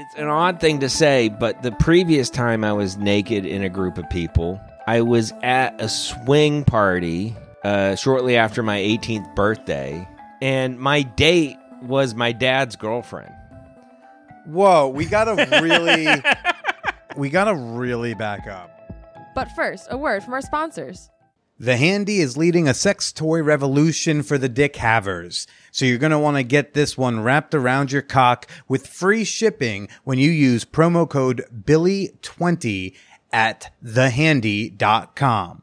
It's an odd thing to say, but the previous time I was naked in a group of people, I was at a swing party uh, shortly after my 18th birthday, and my date was my dad's girlfriend. Whoa, we gotta really, we gotta really back up. But first, a word from our sponsors. The Handy is leading a sex toy revolution for the dick havers. So you're going to want to get this one wrapped around your cock with free shipping when you use promo code Billy20 at thehandy.com.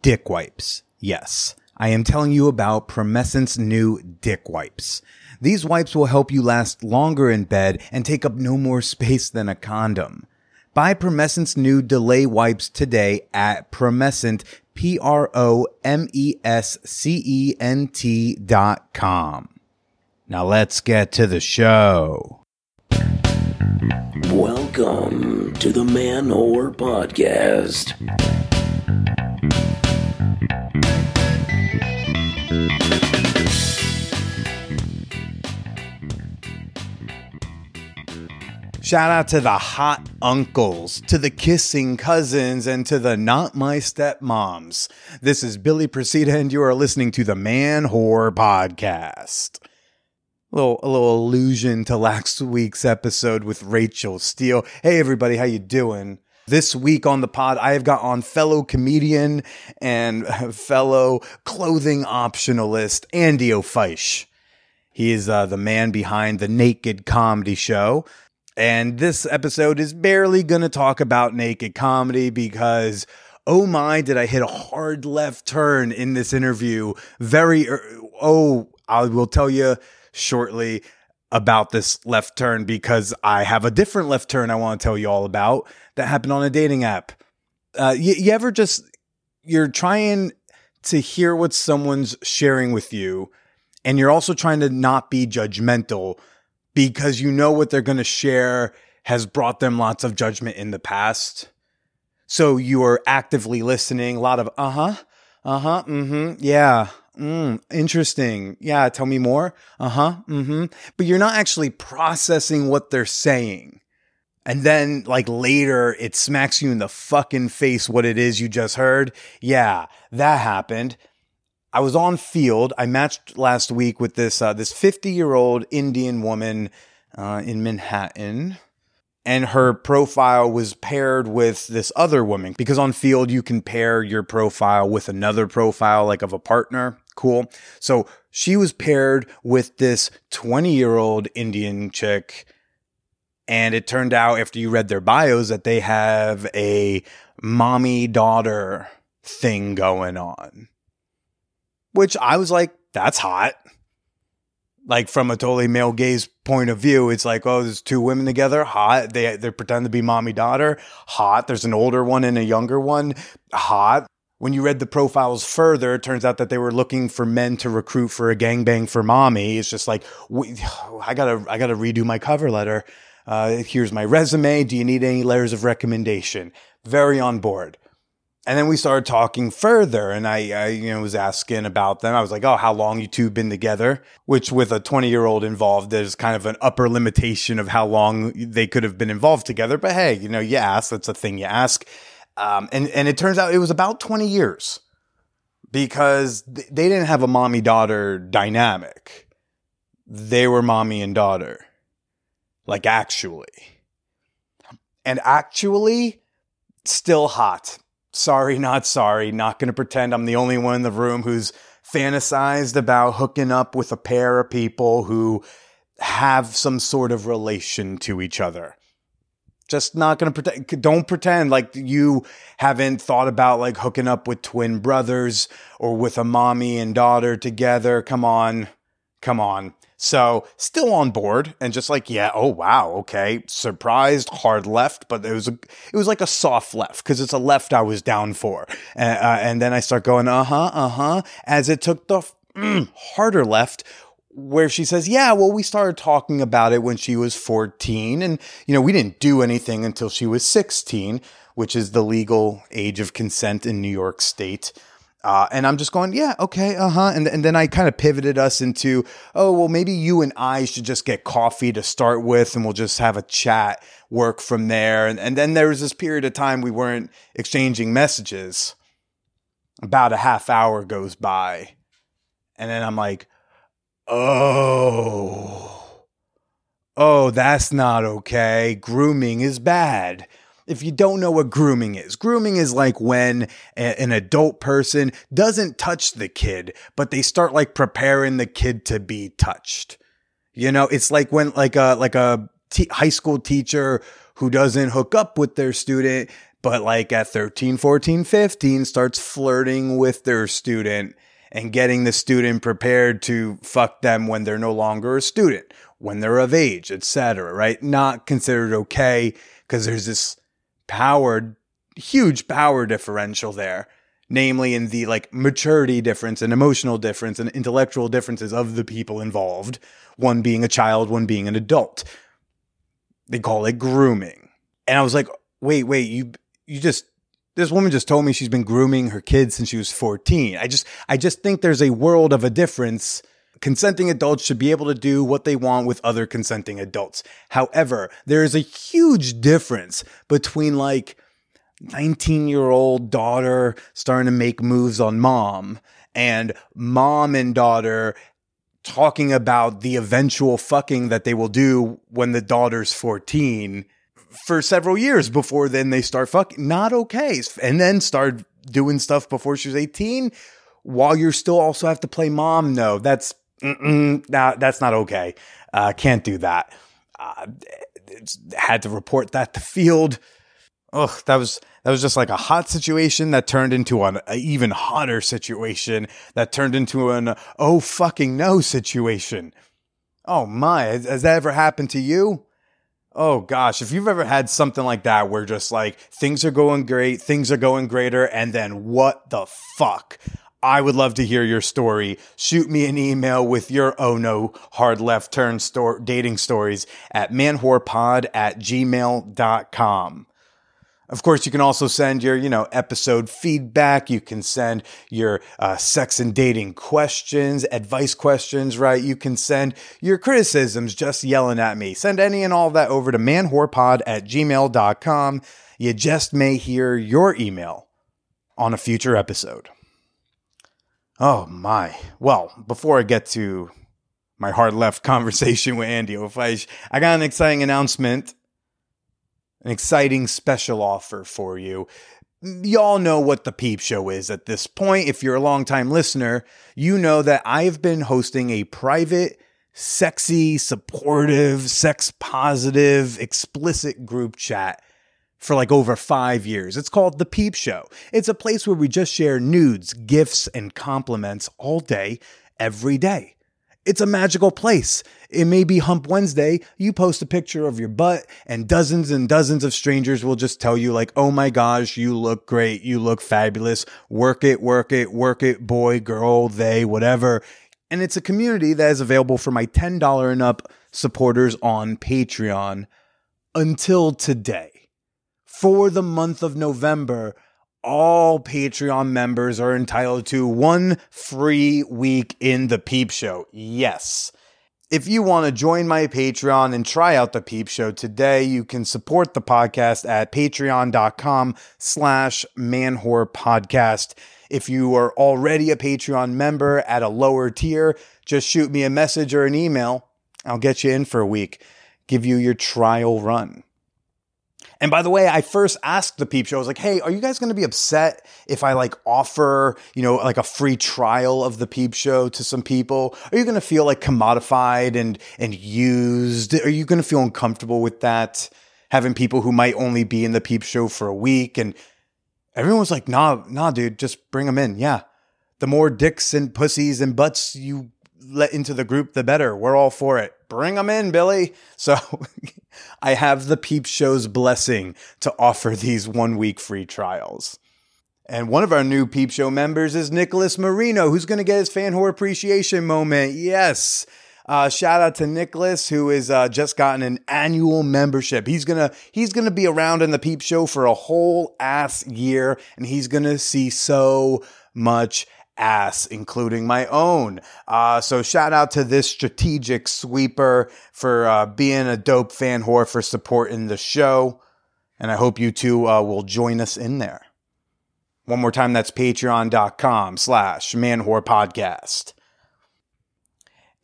Dick wipes. Yes. I am telling you about Promescent's new dick wipes. These wipes will help you last longer in bed and take up no more space than a condom. Buy Promescent's new delay wipes today at Promescent, P R O M E S C E N T dot com. Now let's get to the show. Welcome to the Man Whore Podcast. Shout out to the hot uncles, to the kissing cousins, and to the not my stepmoms. This is Billy Procida, and you are listening to the Man Whore Podcast. A little, a little allusion to last week's episode with Rachel Steele. Hey everybody, how you doing? This week on the pod, I have got on fellow comedian and fellow clothing optionalist Andy O'Fiesh. He is uh, the man behind the Naked Comedy Show. And this episode is barely going to talk about naked comedy because, oh my, did I hit a hard left turn in this interview. Very, er, oh, I will tell you shortly about this left turn because I have a different left turn I want to tell you all about that happened on a dating app. Uh, you, you ever just, you're trying to hear what someone's sharing with you, and you're also trying to not be judgmental because you know what they're going to share has brought them lots of judgment in the past. So you are actively listening, a lot of uh huh, uh huh, mm hmm, yeah, mm, interesting. Yeah, tell me more. Uh huh, mm hmm. But you're not actually processing what they're saying. And then, like later, it smacks you in the fucking face what it is you just heard. Yeah, that happened. I was on Feeld. I matched last week with this uh, this 50 year old Indian woman uh, in Manhattan, and her profile was paired with this other woman because on Feeld you can pair your profile with another profile like of a partner. Cool. So she was paired with this 20 year old Indian chick. And it turned out after you read their bios that they have a mommy daughter thing going on which I was like, that's hot. Like from a totally male gaze point of view, it's like, oh, there's two women together, hot. They they pretend to be mommy daughter, hot. There's an older one and a younger one, hot. When you read the profiles further, it turns out that they were looking for men to recruit for a gangbang for mommy. It's just like, I gotta I gotta redo my cover letter. Uh, here's my resume. Do you need any letters of recommendation? Very on board. And then we started talking further, and I, I, you know, was asking about them. I was like, "Oh, how long you two been together?" Which, with a twenty-year-old involved, there's kind of an upper limitation of how long they could have been involved together. But hey, you know, you ask. That's a thing you ask. Um, and and it turns out it was about twenty years because th- they didn't have a mommy-daughter dynamic. They were mommy and daughter, like actually, and actually, still hot sorry, not sorry. Not going to pretend I'm the only one in the room who's fantasized about hooking up with a pair of people who have some sort of relation to each other. Just not going to pretend. Don't pretend like you haven't thought about like hooking up with twin brothers or with a mommy and daughter together. Come on. Come on. So still on board and just like, yeah, oh wow, okay, surprised, hard left, but it was a, it was like a soft left because it's a left I was down for, uh, uh, and then I start going, uh huh, uh huh, as it took the mm, harder left. Where she says, Yeah, well, we started talking about it when she was 14. And, you know, we didn't do anything until she was 16, which is the legal age of consent in New York State. Uh, and I'm just going, yeah, okay, uh huh. And, and then I kind of pivoted us into, oh, well, maybe you and I should just get coffee to start with and we'll just have a chat, work from there. And, and then there was this period of time we weren't exchanging messages. About a half hour goes by. And then I'm like, oh, oh, that's not okay. Grooming is bad if you don't know what grooming is, grooming is like when a, an adult person doesn't touch the kid, but they start like preparing the kid to be touched. You know, it's like when like a like a t- high school teacher who doesn't hook up with their student, but like at 13, 14, 15 starts flirting with their student and getting the student prepared to fuck them when they're no longer a student, when they're of age, etc., right? Not considered okay because there's this power, huge power differential there, namely in the like maturity difference and emotional difference and intellectual differences of the people involved, one being a child, one being an adult. They call it grooming. And I was like, wait, wait, you, you just, this woman just told me she's been grooming her kids since she was 14. I just, I just think there's a world of a difference consenting adults should be able to do what they want with other consenting adults. However, there is a huge difference between like 19 year old daughter starting to make moves on mom and mom and daughter talking about the eventual fucking that they will do when the daughter's 14 for several years before then they start fucking not okay and then start doing stuff before she's 18 while you're still also have to play mom no that's nah, that's not okay. Uh, can't do that. Uh, had to report that to Feeld. Ugh, that was that was just like a hot situation that turned into an even hotter situation that turned into an oh fucking no situation. Oh my, has, has that ever happened to you? Oh gosh, if you've ever had something like that where just like things are going great, things are going greater, and then what the fuck? I would love to hear your story. Shoot me an email with your oh no hard left turn store dating stories at manwhorepod at gmail.com. Of course, you can also send your, you know, episode feedback. You can send your uh, sex and dating questions, advice questions, right? You can send your criticisms just yelling at me. Send any and all that over to manwhorepod at gmail.com. You just may hear your email on a future episode. Oh my. Well, before I get to my hard left conversation with Andy O'Fiesh, I got an exciting announcement, an exciting special offer for you. Y'all know what the Peep Show is at this point. If you're a longtime listener, you know that I've been hosting a private, sexy, supportive, sex positive, explicit group chat for like over five years. It's called The Peep Show. It's a place where we just share nudes, gifts, and compliments all day, every day. It's a magical place. It may be Hump Wednesday. You post a picture of your butt, and dozens and dozens of strangers will just tell you, like, oh my gosh, you look great. You look fabulous. Work it, work it, work it, boy, girl, they, whatever. And it's a community that is available for my $10 and up supporters on Patreon until today for the month of November, all Patreon members are entitled to one free week in the Peep Show. Yes. If you want to join my Patreon and try out the Peep Show today, you can support the podcast at patreon.com slash manwhorepodcast. If you are already a Patreon member at a lower tier, just shoot me a message or an email. I'll get you in for a week, give you your trial run. And by the way, I first asked the peep show, I was like, hey, are you guys going to be upset if I like offer, you know, like a free trial of the peep show to some people? Are you going to feel like commodified and, and used? Are you going to feel uncomfortable with that? Having people who might only be in the peep show for a week. And everyone was like, nah, nah, dude, just bring them in. Yeah. The more dicks and pussies and butts you let into the group, the better. We're all for it. Bring them in, Billy. So I have the Peep Show's blessing to offer these one week free trials. And one of our new Peep Show members is Nicholas Marino, who's going to get his fan whore appreciation moment. Yes. Uh, shout out to Nicholas, who has uh, just gotten an annual membership. He's gonna he's gonna be around in the Peep Show for a whole ass year, and he's gonna see so much ass, including my own. Uh, so shout out to this strategic sweeper for uh, being a dope fan whore for supporting the show. And I hope you two uh, will join us in there. One more time, that's patreon.com slash manwhore podcast.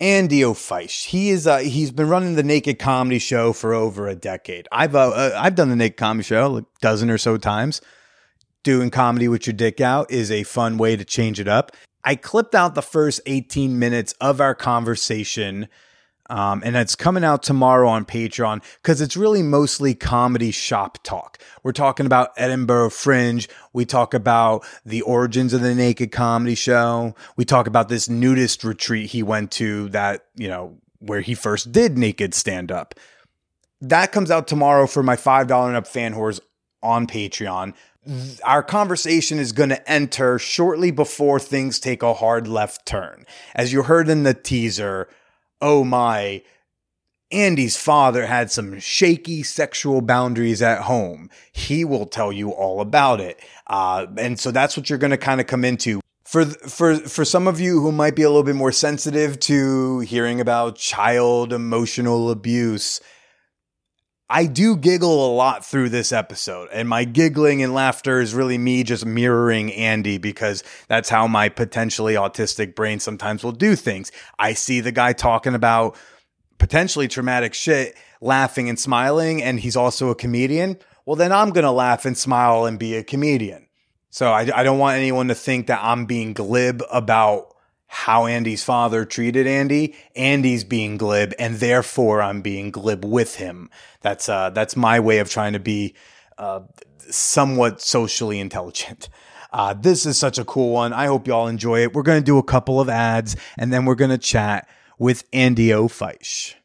Andy O'Fiesh. He is uh, he's been running the Naked Comedy Show for over a decade. I've uh, uh, I've done the Naked Comedy Show a dozen or so times doing comedy with your dick out is a fun way to change it up. I clipped out the first 18 minutes of our conversation. Um, and it's coming out tomorrow on Patreon because it's really mostly comedy shop talk. We're talking about Edinburgh Fringe. We talk about the origins of the naked comedy show. We talk about this nudist retreat he went to that, you know, where he first did naked stand up. That comes out tomorrow for my $5 and up fan whores on Patreon our conversation is going to enter shortly before things take a hard left turn. As you heard in the teaser, oh my, Andy's father had some shaky sexual boundaries at home. He will tell you all about it. Uh, and so that's what you're going to kind of come into. For, for, for some of you who might be a little bit more sensitive to hearing about child emotional abuse, I do giggle a lot through this episode, and my giggling and laughter is really me just mirroring Andy because that's how my potentially autistic brain sometimes will do things. I see the guy talking about potentially traumatic shit, laughing and smiling, and he's also a comedian. Well, then I'm going to laugh and smile and be a comedian. So I, I don't want anyone to think that I'm being glib about how Andy's father treated Andy. Andy's being glib, and therefore I'm being glib with him. That's uh, that's my way of trying to be uh, somewhat socially intelligent. Uh, this is such a cool one. I hope y'all enjoy it. We're going to do a couple of ads, and then we're going to chat with Andy O'Fiesh.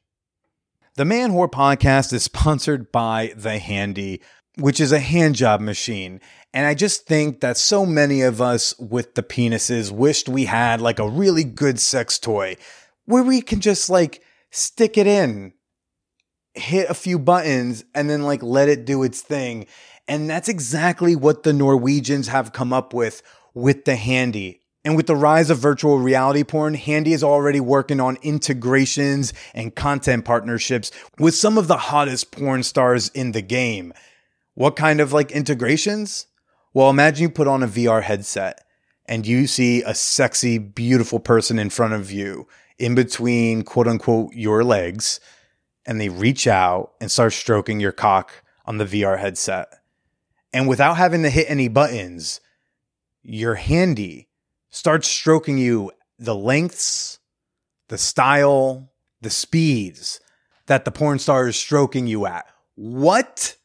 The Man Whore podcast is sponsored by The Handy, which is a hand job machine. And I just think that so many of us with the penises wished we had like a really good sex toy where we can just like stick it in, hit a few buttons, and then like let it do its thing. And that's exactly what the Norwegians have come up with with the Handy. And with the rise of virtual reality porn, Handy is already working on integrations and content partnerships with some of the hottest porn stars in the game. What kind of like integrations? Well, imagine you put on a VR headset and you see a sexy, beautiful person in front of you in between quote unquote your legs, and they reach out and start stroking your cock on the VR headset. And without having to hit any buttons, your handy starts stroking you the lengths, the style, the speeds that the porn star is stroking you at. What?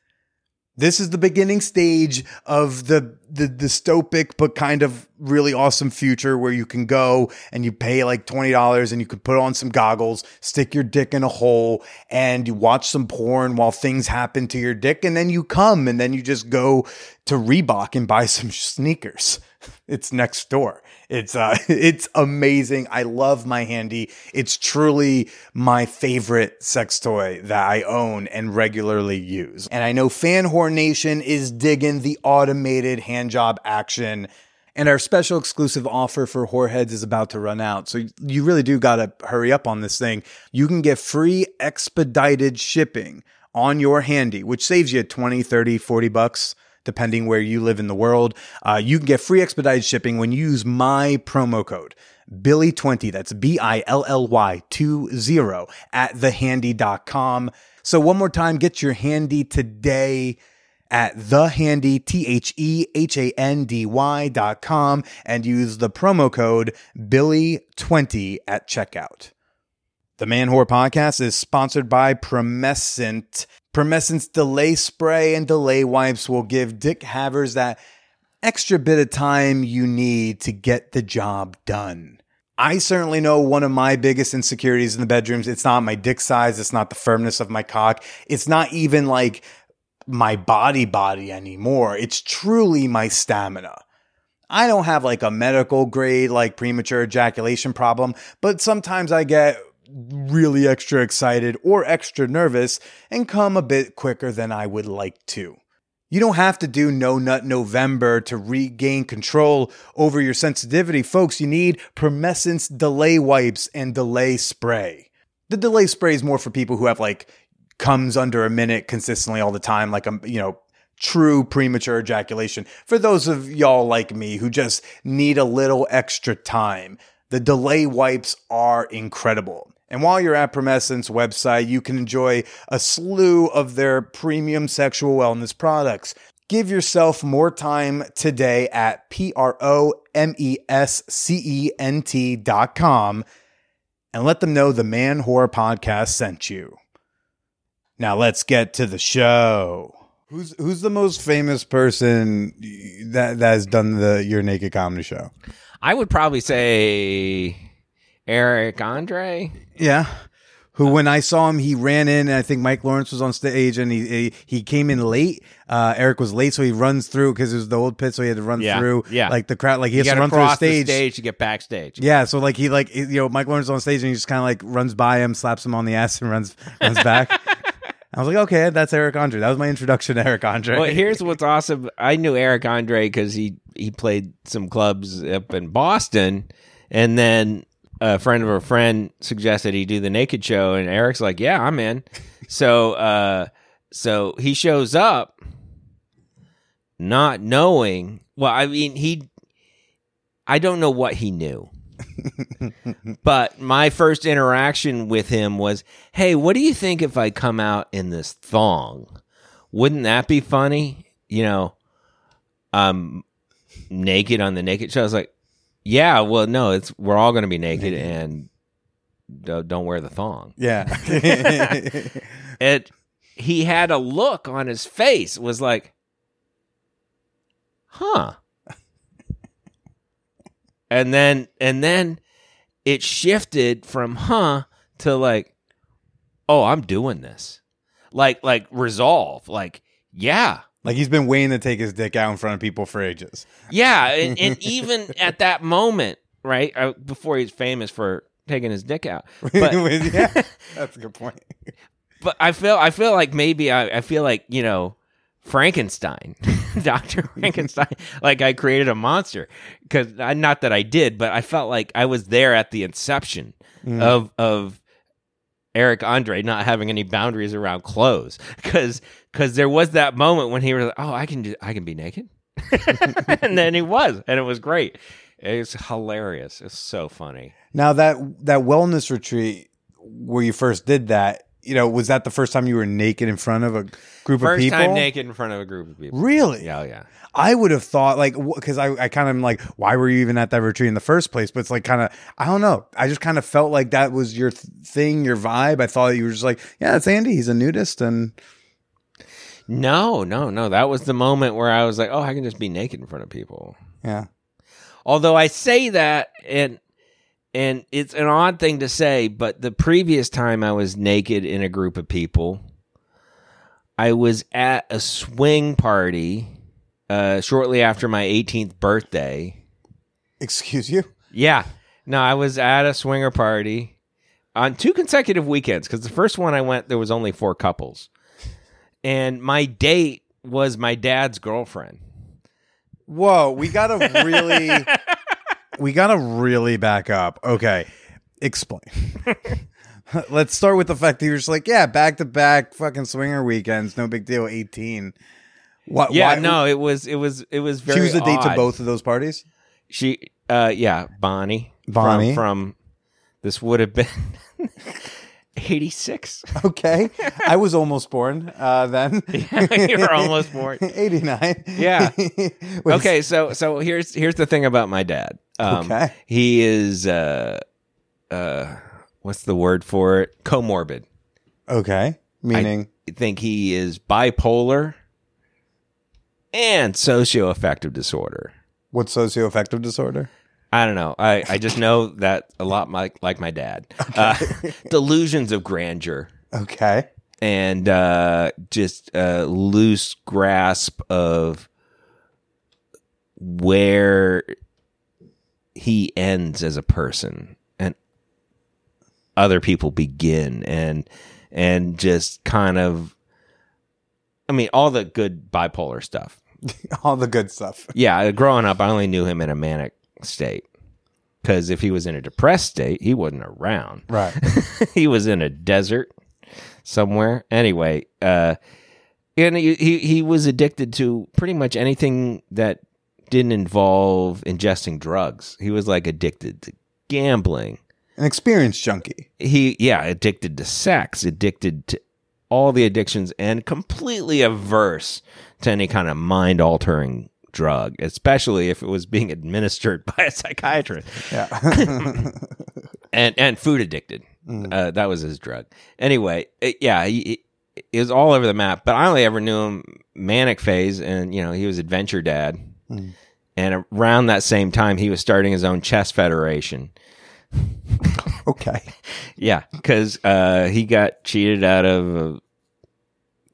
This is the beginning stage of the the dystopic but kind of really awesome future where you can go and you pay like $20 and you can put on some goggles, stick your dick in a hole and you watch some porn while things happen to your dick and then you come and then you just go to Reebok and buy some sneakers. It's next door. It's uh it's amazing. I love my handy. It's truly my favorite sex toy that I own and regularly use. And I know Fan Whore Nation is digging the automated hand job action. And our special exclusive offer for Whoreheads is about to run out. So you really do got to hurry up on this thing. You can get free expedited shipping on your handy, which saves you 20, 30, 40 bucks depending where you live in the world. Uh, you can get free expedited shipping when you use my promo code. Billy20, that's B I L L Y 20 at thehandy.com. So, one more time, get your handy today at thehandy, T H E H A N D Y dot com, and use the promo code Billy20 at checkout. The Man Whore podcast is sponsored by Promescent. Promescent's delay spray and delay wipes will give dick havers that extra bit of time you need to get the job done. I certainly know one of my biggest insecurities in the bedrooms. It's not my dick size. It's not the firmness of my cock. It's not even like my body body anymore. It's truly my stamina. I don't have like a medical grade, like premature ejaculation problem, but sometimes I get really extra excited or extra nervous and come a bit quicker than I would like to. You don't have to do No Nut November to regain control over your sensitivity. Folks, you need Promescent's delay wipes and delay spray. The delay spray is more for people who have like comes under a minute consistently all the time, like a you know true premature ejaculation. For those of y'all like me who just need a little extra time, the delay wipes are incredible. And while you're at Promescent's website, you can enjoy a slew of their premium sexual wellness products. Give yourself more time today at P R O M E S C E N T dot com and let them know the Man Whore Podcast sent you. Now let's get to the show. Who's who's the most famous person that that has done the Your Naked Comedy Show? I would probably say Eric Andre. Yeah. Who, when I saw him, he ran in, and I think Mike Lawrence was on stage, and he he, he came in late. Uh, Eric was late, so he runs through because it was the old pit, so he had to run Yeah, through. yeah. like the crowd, like he has to run through cross the stage. stage to get backstage. Yeah, so like he like you know Mike Lawrence is on stage, and he just kind of like runs by him, slaps him on the ass, and runs runs back. I was like, okay, that's Eric Andre. That was my introduction to Eric Andre. Well, here's what's awesome. I knew Eric Andre because he he played some clubs up in Boston, and then a friend of a friend suggested he do the Naked Show, and Eric's like, "Yeah, I'm in." So, uh, so he shows up, not knowing. Well, I mean, he. I don't know what he knew. but my first interaction with him was, "Hey, what do you think if I come out in this thong? Wouldn't that be funny? You know, um, naked on the naked show." I was like, "Yeah, well, no, it's we're all going to be naked and don't don't wear the thong." yeah, It he had a look on his face was like, "Huh." and then and then it shifted from "huh" to like, "Oh, I'm doing this." Like like resolve, like, "Yeah, like he's been waiting to take his dick out in front of people for ages. Yeah, and, and even at that moment, right uh, before he's famous for taking his dick out, but yeah, that's a good point. but I feel I feel like maybe I, I feel like you know Frankenstein, Doctor Frankenstein, like I created a monster because not that I did, but I felt like I was there at the inception of of Eric Andre not having any boundaries around clothes because because there was that moment when he was like, oh I can do, I can be naked, and then he was, and it was great. It was hilarious. It's so funny. Now that that wellness retreat where you first did that, you know, was that the first time you were naked in front of a group of people? First time naked in front of a group of people. Really? Yeah, oh, yeah. I would have thought like because I, I kind of like why were you even at that retreat in the first place? But it's like kind of I don't know. I just kind of felt like that was your th- thing, your vibe. I thought you were just like yeah, it's Andy. He's a nudist, and No, no, no. That was the moment where I was like, oh, I can just be naked in front of people. yeah, Although I say that and and it's an odd thing to say, but the previous time I was naked in a group of people, I was at a swing party uh, shortly after my 18th birthday. excuse you. Yeah. No, I was at a swinger party on two consecutive weekends because the first one I went, there was only four couples. And my date was my dad's girlfriend. Whoa, we gotta really, we gotta really back up. Okay, explain. Let's start with the fact that you're just like, yeah, back to back fucking swinger weekends, no big deal. Eighteen. What? Yeah, why- no, it was it was it was very She was a date to both of those parties. She uh yeah, Bonnie. from- Bonnie. from, this would have been 86. Okay, I was almost born uh, then. you were almost born. Eighty nine. Yeah. Okay, so so here's here's the thing about my dad. Um, Okay. He is uh uh what's the word for it? Comorbid. Okay. Meaning. I think he is bipolar and schizoaffective disorder. what schizoaffective disorder? I don't know. I, I just know that a lot like like my dad. Uh, delusions of grandeur Okay. and uh, just a loose grasp of where he ends as a person. And other people begin and and just kind of I mean all the good bipolar stuff. All the good stuff. Yeah, growing up I only knew him in a manic state. Cuz if he was in a depressed state, he wasn't around. Right. he was in a desert somewhere. Anyway, uh and he, he he was addicted to pretty much anything that didn't involve ingesting drugs. He was like addicted to gambling. An experienced junkie. He yeah, addicted to sex, addicted to all the addictions and completely averse to any kind of mind altering drug, especially if it was being administered by a psychiatrist. Yeah. and and food addicted. Uh, that was his drug. Anyway, it- yeah, he, he, he was all over the map. But I only ever knew him manic phase, and you know he was adventure dad. And around that same time, he was starting his own chess federation. okay. Yeah, because uh, he got cheated out of uh,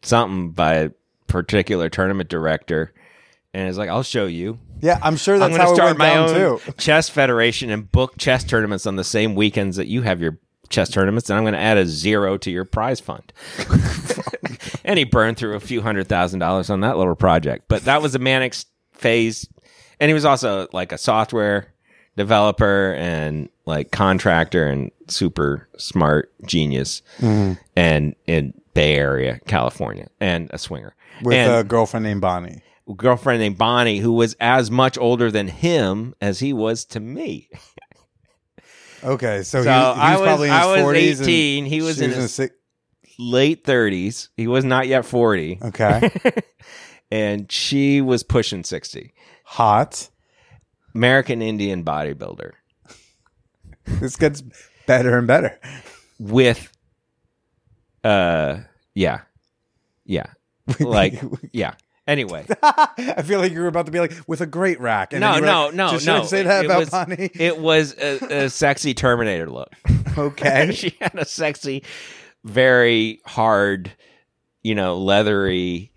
something by a particular tournament director, and it's like, "I'll show you." Yeah, I'm sure that's I'm going how to it start went my down own too. chess federation and book chess tournaments on the same weekends that you have your chess tournaments, and I'm going to add a zero to your prize fund. and he burned through a few hundred thousand dollars on that little project. But that was a manic phase, and he was also like a software developer and like contractor and super smart genius, mm-hmm. and in Bay Area, California, and a swinger With and, a girlfriend named Bonnie. Girlfriend named Bonnie, who was as much older than him as he was to me. Okay, so, So he, he was I was- probably in I his was 40s. and 18, he was in was his- six. Late 30s. He was not yet 40. Okay, and she was pushing 60. hot. American Indian bodybuilder This gets better and better. with, uh, yeah. Yeah. Like, yeah. Anyway. I feel like you were about to be like with a great rack. And No, then you were no, like, no, "Just no. Say that It about was- Bonnie? It was a, a sexy Terminator look. okay. she had a sexy, very hard, you know, leathery,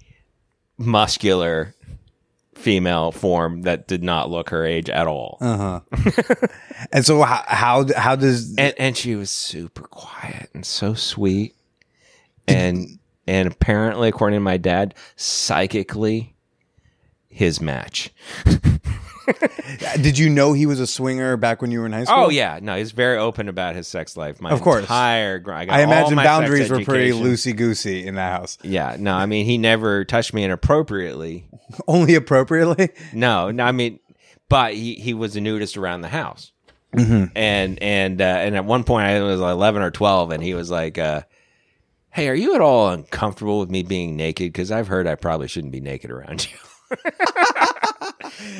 muscular female form that did not look her age at all. Uh huh. and so how how how does and and she was super quiet and so sweet. And and apparently according to my dad, psychically his match. did you know he was a swinger back when you were in high school? Oh yeah, no, he's very open about his sex life. My Of course. entire gr- I, I imagine boundaries were pretty loosey goosey in that house. Yeah, no, I mean he never touched me inappropriately. Only appropriately. No, no, I mean, but he, he was a nudist around the house, Mm-hmm. and and uh, and at one point I was eleven or twelve, and he was like, uh, "Hey, are you at all uncomfortable with me being naked? Because I've heard I probably shouldn't be naked around you."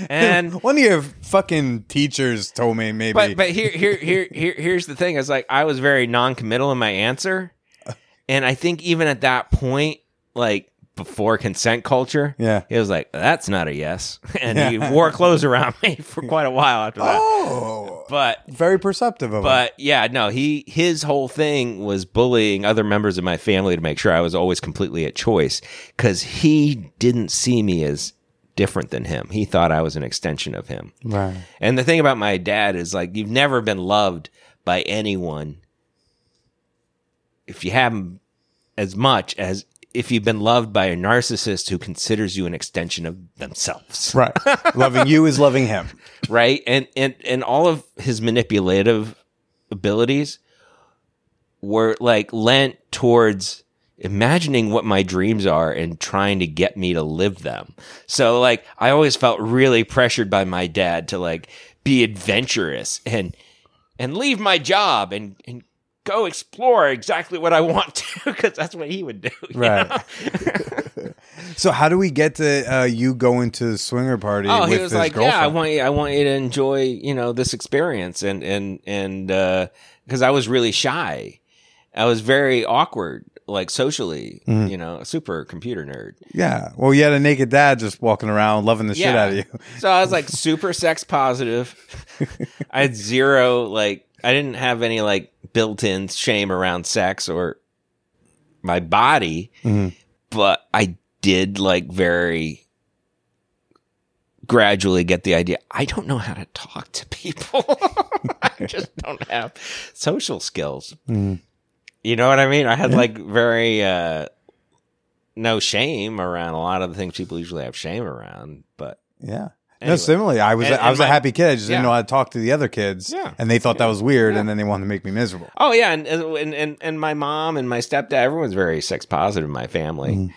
and One of your fucking teachers told me maybe. but but here here here here here's the thing: is like I was very non-committal in my answer, uh. and I think even at that point, like before consent culture, Yeah. he was like, "That's not a yes," and he wore clothes around me for quite a while after that. oh, But very perceptive of him. but yeah, no, he his whole thing was bullying other members of my family to make sure I was always completely at choice because he didn't see me as different than him. He thought I was an extension of him. Right. And the thing about my dad is like you've never been loved by anyone if you haven't as much as if you've been loved by a narcissist who considers you an extension of themselves Right. loving you is loving him. right and and and all of his manipulative abilities were like lent towards imagining what my dreams are and trying to get me to live them so like i always felt really pressured by my dad to like be adventurous and and leave my job and and go explore exactly what i want to because that's what he would do Right. So how do we get to uh, you going to the swinger party? Oh, with he was like, girlfriend? "Yeah, I want you. I want you to enjoy, you know, this experience." And and and because I was really shy, I was very awkward, like socially, Mm-hmm. you know, a super computer nerd. Yeah. Well, you had a naked dad just walking around loving the shit out of you. So I was like super sex positive. I had zero like I didn't have any like built-in shame around sex or my body, Mm-hmm. but I did like very gradually get the idea I don't know how to talk to people. I just don't have social skills. Mm. You know what I mean? I had like very uh no shame around a lot of the things people usually have shame around, but Yeah. No, similarly, I was And- I was and a happy kid. I just Yeah. didn't know how to talk to the other kids, Yeah. and they thought that was weird, and then they wanted to make me miserable. Oh yeah, and and and, and my mom and my stepdad, everyone's very sex positive in my family, Mm.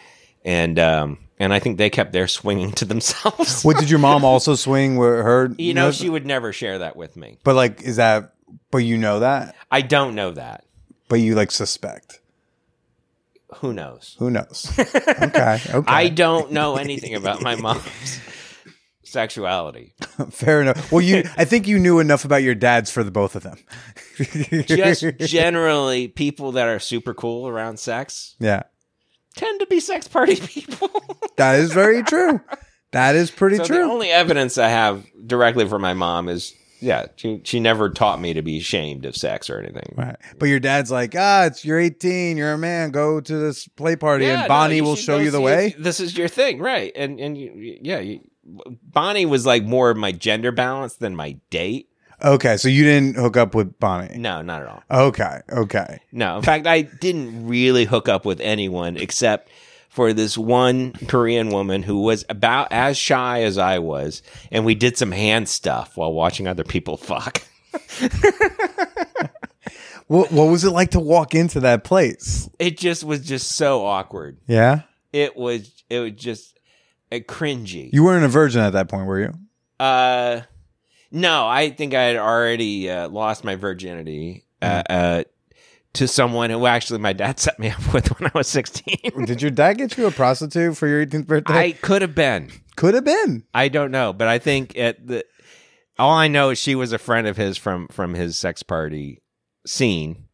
and um and I think they kept their swinging to themselves. What did your mom also swing with her? you know, she would never share that with me. but like, is that? But you know that, I don't know that. but you like suspect. Who knows? Who knows? okay, okay, I don't know anything about my mom's sexuality. fair enough. Well, you, I think you knew enough about your dads for the both of them. Just generally, people that are super cool around sex yeah, tend to be sex party people. that is very true. That is pretty so true. the only evidence I have directly from my mom is, yeah, she she never taught me to be ashamed of sex or anything. Right. But your dad's like, ah, it's you're 18, you're a man, go to this play party, Yeah, and no, Bonnie will show you the way. This is your thing, right? And and you, yeah, you, Bonnie was like more of my gender balance than my date. Okay, so you didn't hook up with Bonnie. No, not at all. Okay, okay. No, in fact, I didn't really hook up with anyone except for this one Korean woman who was about as shy as I was, and we did some hand stuff while watching other people fuck. What what was it like to walk into that place? It just was just so awkward. Yeah, It was it was just cringy. you weren't a virgin at that point, were you? Uh, no, I think I had already uh, lost my virginity uh, uh, to someone who actually my dad set me up with when I was sixteen. Did your dad get you a prostitute for your 18th birthday? I could have been. could have been. I don't know, but I think at the all I know is she was a friend of his from from his sex party scene.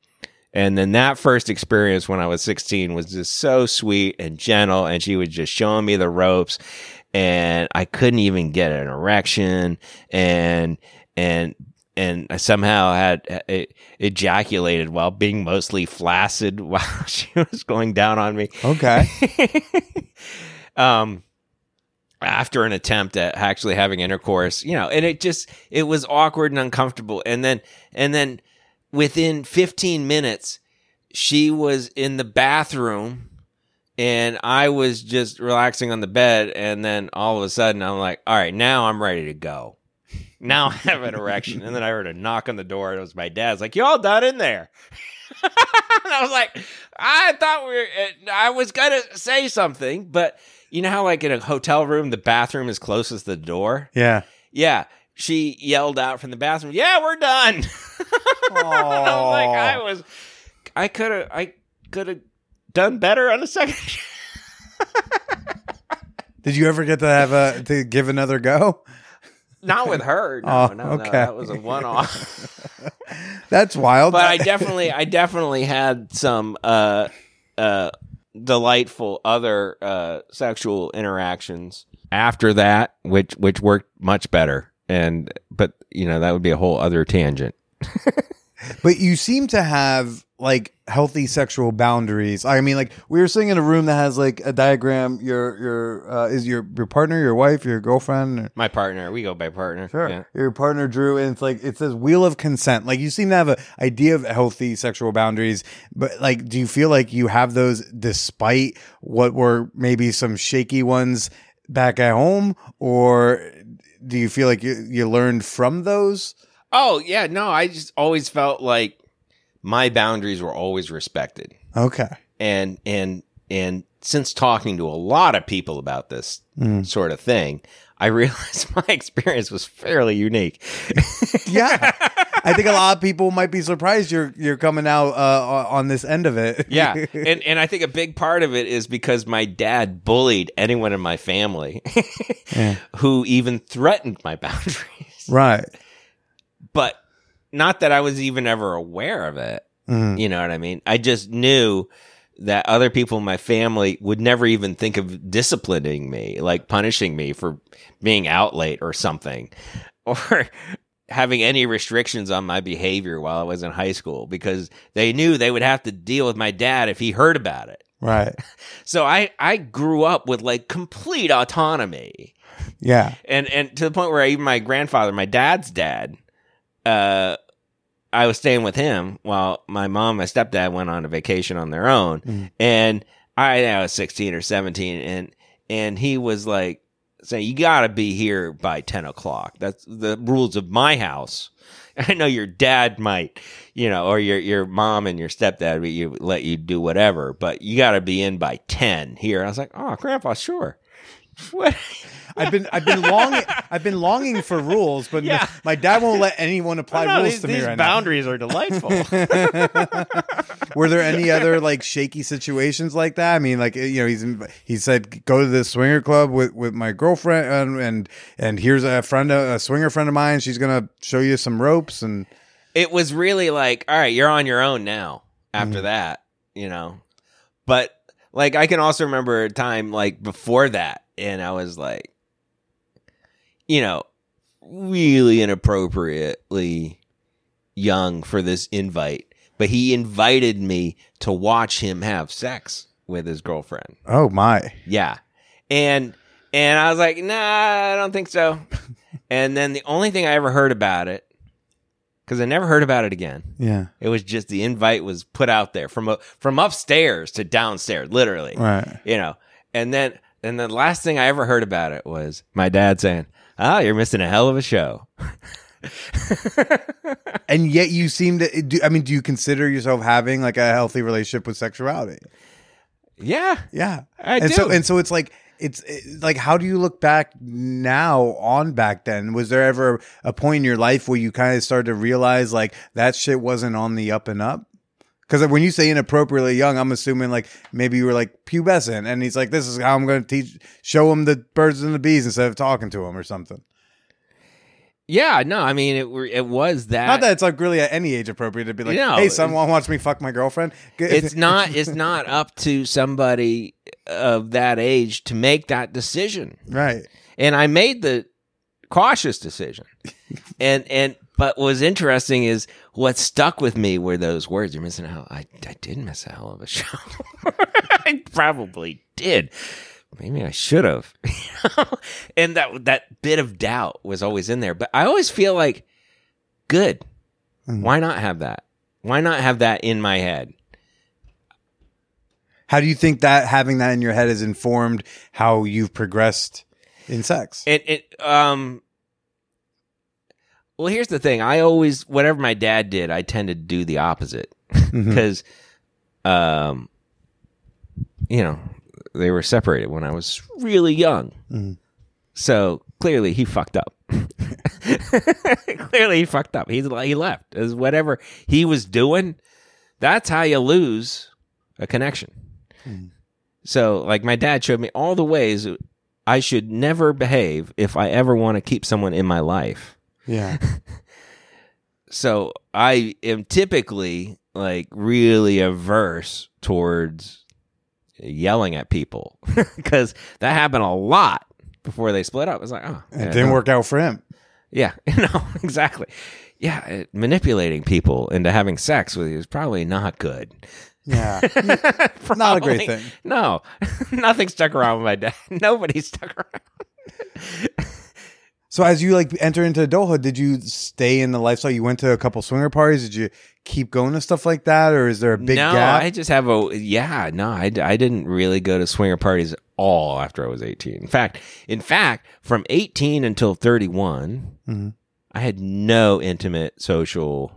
And then that first experience when I was 16 was just so sweet and gentle and she was just showing me the ropes and I couldn't even get an erection and and and I somehow had uh, ejaculated while being mostly flaccid while she was going down on me Okay. um after an attempt at actually having intercourse you know and it just it was awkward and uncomfortable and then and then within 15 minutes she was in the bathroom and i was just relaxing on the bed. And then all of a sudden i'm like all right now i'm ready to go. Now i have an erection. And then i heard a knock on the door. And it was my dad's like you all done in there. And I was like, I thought we were, uh, I was gonna say something, but you know how like in a hotel room, the bathroom is closest to the door. Yeah. Yeah, she yelled out from the bathroom, "Yeah, we're done." I was like, I was, I could have, I could have done better on the second. Did you ever get to have a to give another go? Not with her. No, Oh, no, no, okay. that was a one-off. That's wild. but I definitely, I definitely had some uh, uh, delightful other uh, sexual interactions after that, which which worked much better. And but you know that would be a whole other tangent. But you seem to have like healthy sexual boundaries. I mean, like we were sitting in a room that has like a diagram. Your your uh, is your your partner, your wife, your girlfriend. Or, My partner, we go by partner. Yeah. Your partner Drew, and it's like it says wheel of consent. Like you seem to have an idea of healthy sexual boundaries, but like, do you feel like you have those despite what were maybe some shaky ones back at home, or do you feel like you you learned from those? Oh yeah, no, I just always felt like my boundaries were always respected. Okay. and and and since talking to a lot of people about this Mm. sort of thing i realized my experience was fairly unique Yeah, I think a lot of people might be surprised you're you're coming out uh, on this end of it. yeah and and i think a big part of it is because my dad bullied anyone in my family who even threatened my boundaries right. but not that i was even ever aware of it Mhm. You know what I mean? I just knew that other people in my family would never even think of disciplining me, like punishing me for being out late or something, or having any restrictions on my behavior while I was in high school because they knew they would have to deal with my dad if he heard about it. Right. So I, I grew up with like complete autonomy Yeah. and and to the point where I, even my grandfather, my dad's dad, uh, I was staying with him while my mom, and my stepdad went on a vacation on their own, Mhm. and I, I was sixteen or seventeen, and and he was like saying, "You got to be here by ten o'clock. That's the rules of my house." I know your dad might, you know, or your your mom and your stepdad, let you do whatever, but you got to be in by ten here. I was like, "Oh, grandpa, sure." What? I've been I've been longing I've been longing for rules, but Yeah. my dad won't let anyone apply No, rules these, to me these right boundaries are delightful. Were there any other like shaky situations like that? I mean, like you know, he's he said go to the swinger club with, with my girlfriend, and, and and here's a friend, a swinger friend of mine. She's gonna show you some ropes, and it was really like, all right, you're on your own now. After Mm-hmm. that, you know, but like I can also remember a time like before that, and I was like, you know, really inappropriately young for this invite, but he invited me to watch him have sex with his girlfriend. oh my, Yeah. And and I was like, nah, I don't think so. and then the only thing I ever heard about it, because I never heard about it again. yeah, It was just the invite was put out there from from upstairs to downstairs, literally. right. You know. And then and the last thing I ever heard about it was my dad saying, "Oh, you're missing a hell of a show." And yet you seem to. Do, I mean, do you consider yourself having like a healthy relationship with sexuality? yeah. Yeah, I and do. so and so it's like it's it- like how do you look back now on back then? Was there ever a point in your life where you kind of started to realize like that shit wasn't on the up and up? Because when you say inappropriately young, I'm assuming like maybe you were like pubescent, and he's like, "This is how I'm going to teach, show him the birds and the bees instead of talking to him or something." Yeah, no, I mean it were- it was that Not that it's like really at any age appropriate to be like, No, "Hey, someone it's- want to watch me fuck my girlfriend?" it's not it's not up to somebody of that age to make that decision right. and i made the cautious decision and and but what was interesting is what stuck with me were those words. You're missing out i, I did miss a hell of a show. I probably did. Maybe i should have. And that that bit of doubt was always in there. But i always feel like good. Mhm. why not have that? Why not have that in my head? How do you think that having that in your head has informed how you've progressed in sex? It it um well here's the thing. I always whatever my dad did, I tend to do the opposite. Because um you know, they were separated when I was really young. Mhm. So clearly he fucked up. clearly he fucked up. He's he left. As whatever he was doing, that's how you lose a connection. So, like, my dad showed me all the ways I should never behave if I ever want to keep someone in my life. Yeah. So, I am typically like really averse towards yelling at people because that happened a lot before they split up. It's like, oh, It didn't no. work out for him. Yeah, no, exactly. Yeah, it- manipulating people into having sex with you is probably not good. Yeah. Not a great thing. No, nothing stuck around with my dad. Nobody stuck around. So as you like enter into adulthood, did you stay in the lifestyle? You went to a couple swinger parties. Did you keep going to stuff like that, or is there a big no, gap? I just have a yeah. No, I, I didn't really go to swinger parties at all after I was eighteen. In fact, in fact, from eighteen until 31 Mhm. I had no intimate social,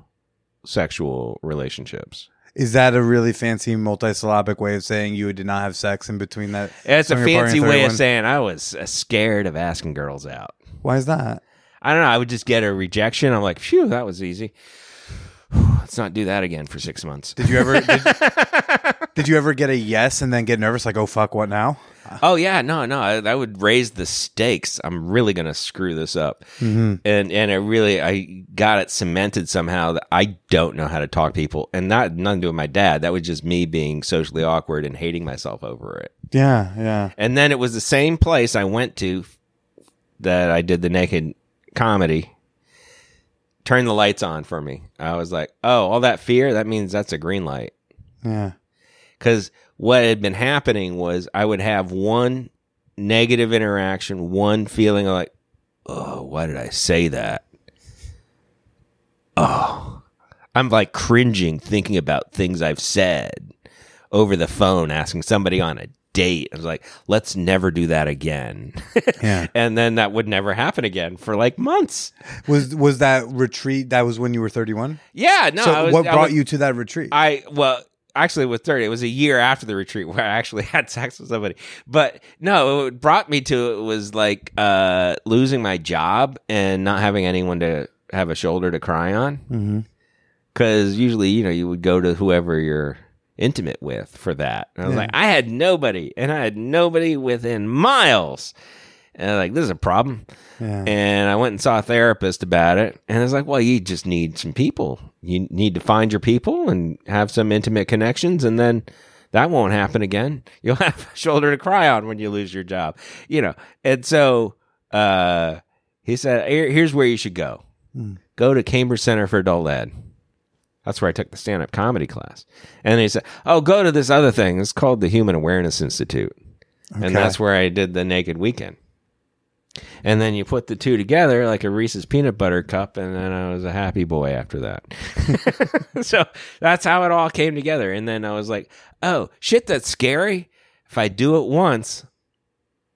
sexual relationships. Is that a really fancy multisyllabic way of saying you did not have sex in between that? It's a fancy way of saying I was uh, scared of asking girls out. Why is that? I don't know. I would just get a rejection. I'm like, phew, that was easy. Let's not do that again for six months. Did you ever? Did, did you ever get a yes and then get nervous, like, oh fuck, what now? Oh yeah, no, no, I- that would raise the stakes. I'm really gonna screw this up, Mm-hmm. and and it really, I got it cemented somehow that I don't know how to talk to people, and not nothing to do with my dad. That was just me being socially awkward and hating myself over it. Yeah, yeah. And then it was the same place I went to that I did the naked comedy. Turned the lights on for me. I was like, oh, all that fear, that means that's a green light. Yeah. Because what had been happening was I would have one negative interaction, one feeling like, oh, why did I say that? Oh, I'm like cringing thinking about things I've said over the phone, asking somebody on a date. I was like, let's never do that again. Yeah. and then that would never happen again for like months. Was was that retreat? That was when you were thirty one. Yeah, no. so was, what brought was- you to that retreat? I well, actually, with thirty, it was a year after the retreat where I actually had sex with somebody. But no, it brought me to it was like uh, losing my job and not having anyone to have a shoulder to cry on. mm-hmm. Because usually, you know, you would go to whoever you're intimate with for that. And I was Yeah. like, I had nobody, and I had nobody within miles. And I was like, this is a problem. Yeah. And I went and saw a therapist about it. And I was like, well, you just need some people. You need to find your people and have some intimate connections. And then that won't happen again. You'll have a shoulder to cry on when you lose your job, you know. And so uh, he said, Here, here's where you should go Hmm. go to Cambridge Center for Adult Ed. That's where I took the stand up comedy class. And he said, Oh, go to this other thing. It's called the Human Awareness Institute. Okay. And that's where I did the Naked Weekend. And then you put the two together like a Reese's peanut butter cup, and then I was a happy boy after that. so that's how it all came together. And then I was like, oh, shit, that's scary. If I do it once,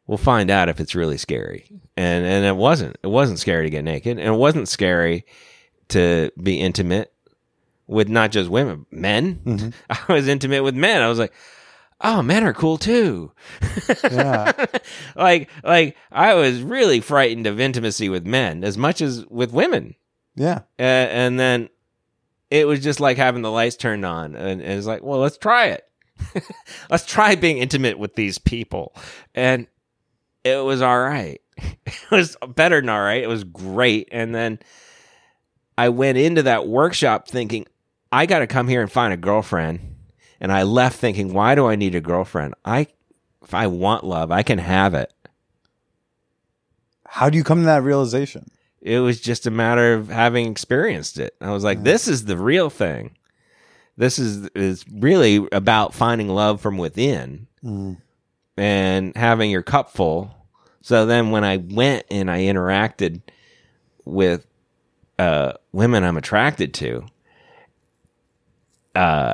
we'll find out if it's really scary. And and it wasn't. It wasn't scary to get naked, and it wasn't scary to be intimate with not just women, men. Mhm. I was intimate with men. I was like, oh, men are cool too. Yeah. like like I was really frightened of intimacy with men as much as with women. yeah. Uh, and then it was just like having the lights turned on and, and it's like, well, let's try it. let's try being intimate with these people. And it was all right. It was better than all right. It was great. And then I went into that workshop thinking, I got to come here and find a girlfriend. And I left thinking, why do I need a girlfriend? I, if I want love, I can have it. How do you come to that realization? It was just a matter of having experienced it. I was like, this is the real thing. This is is really about finding love from within Mm. and having your cup full. So then when I went and I interacted with uh, women I'm attracted to, uh,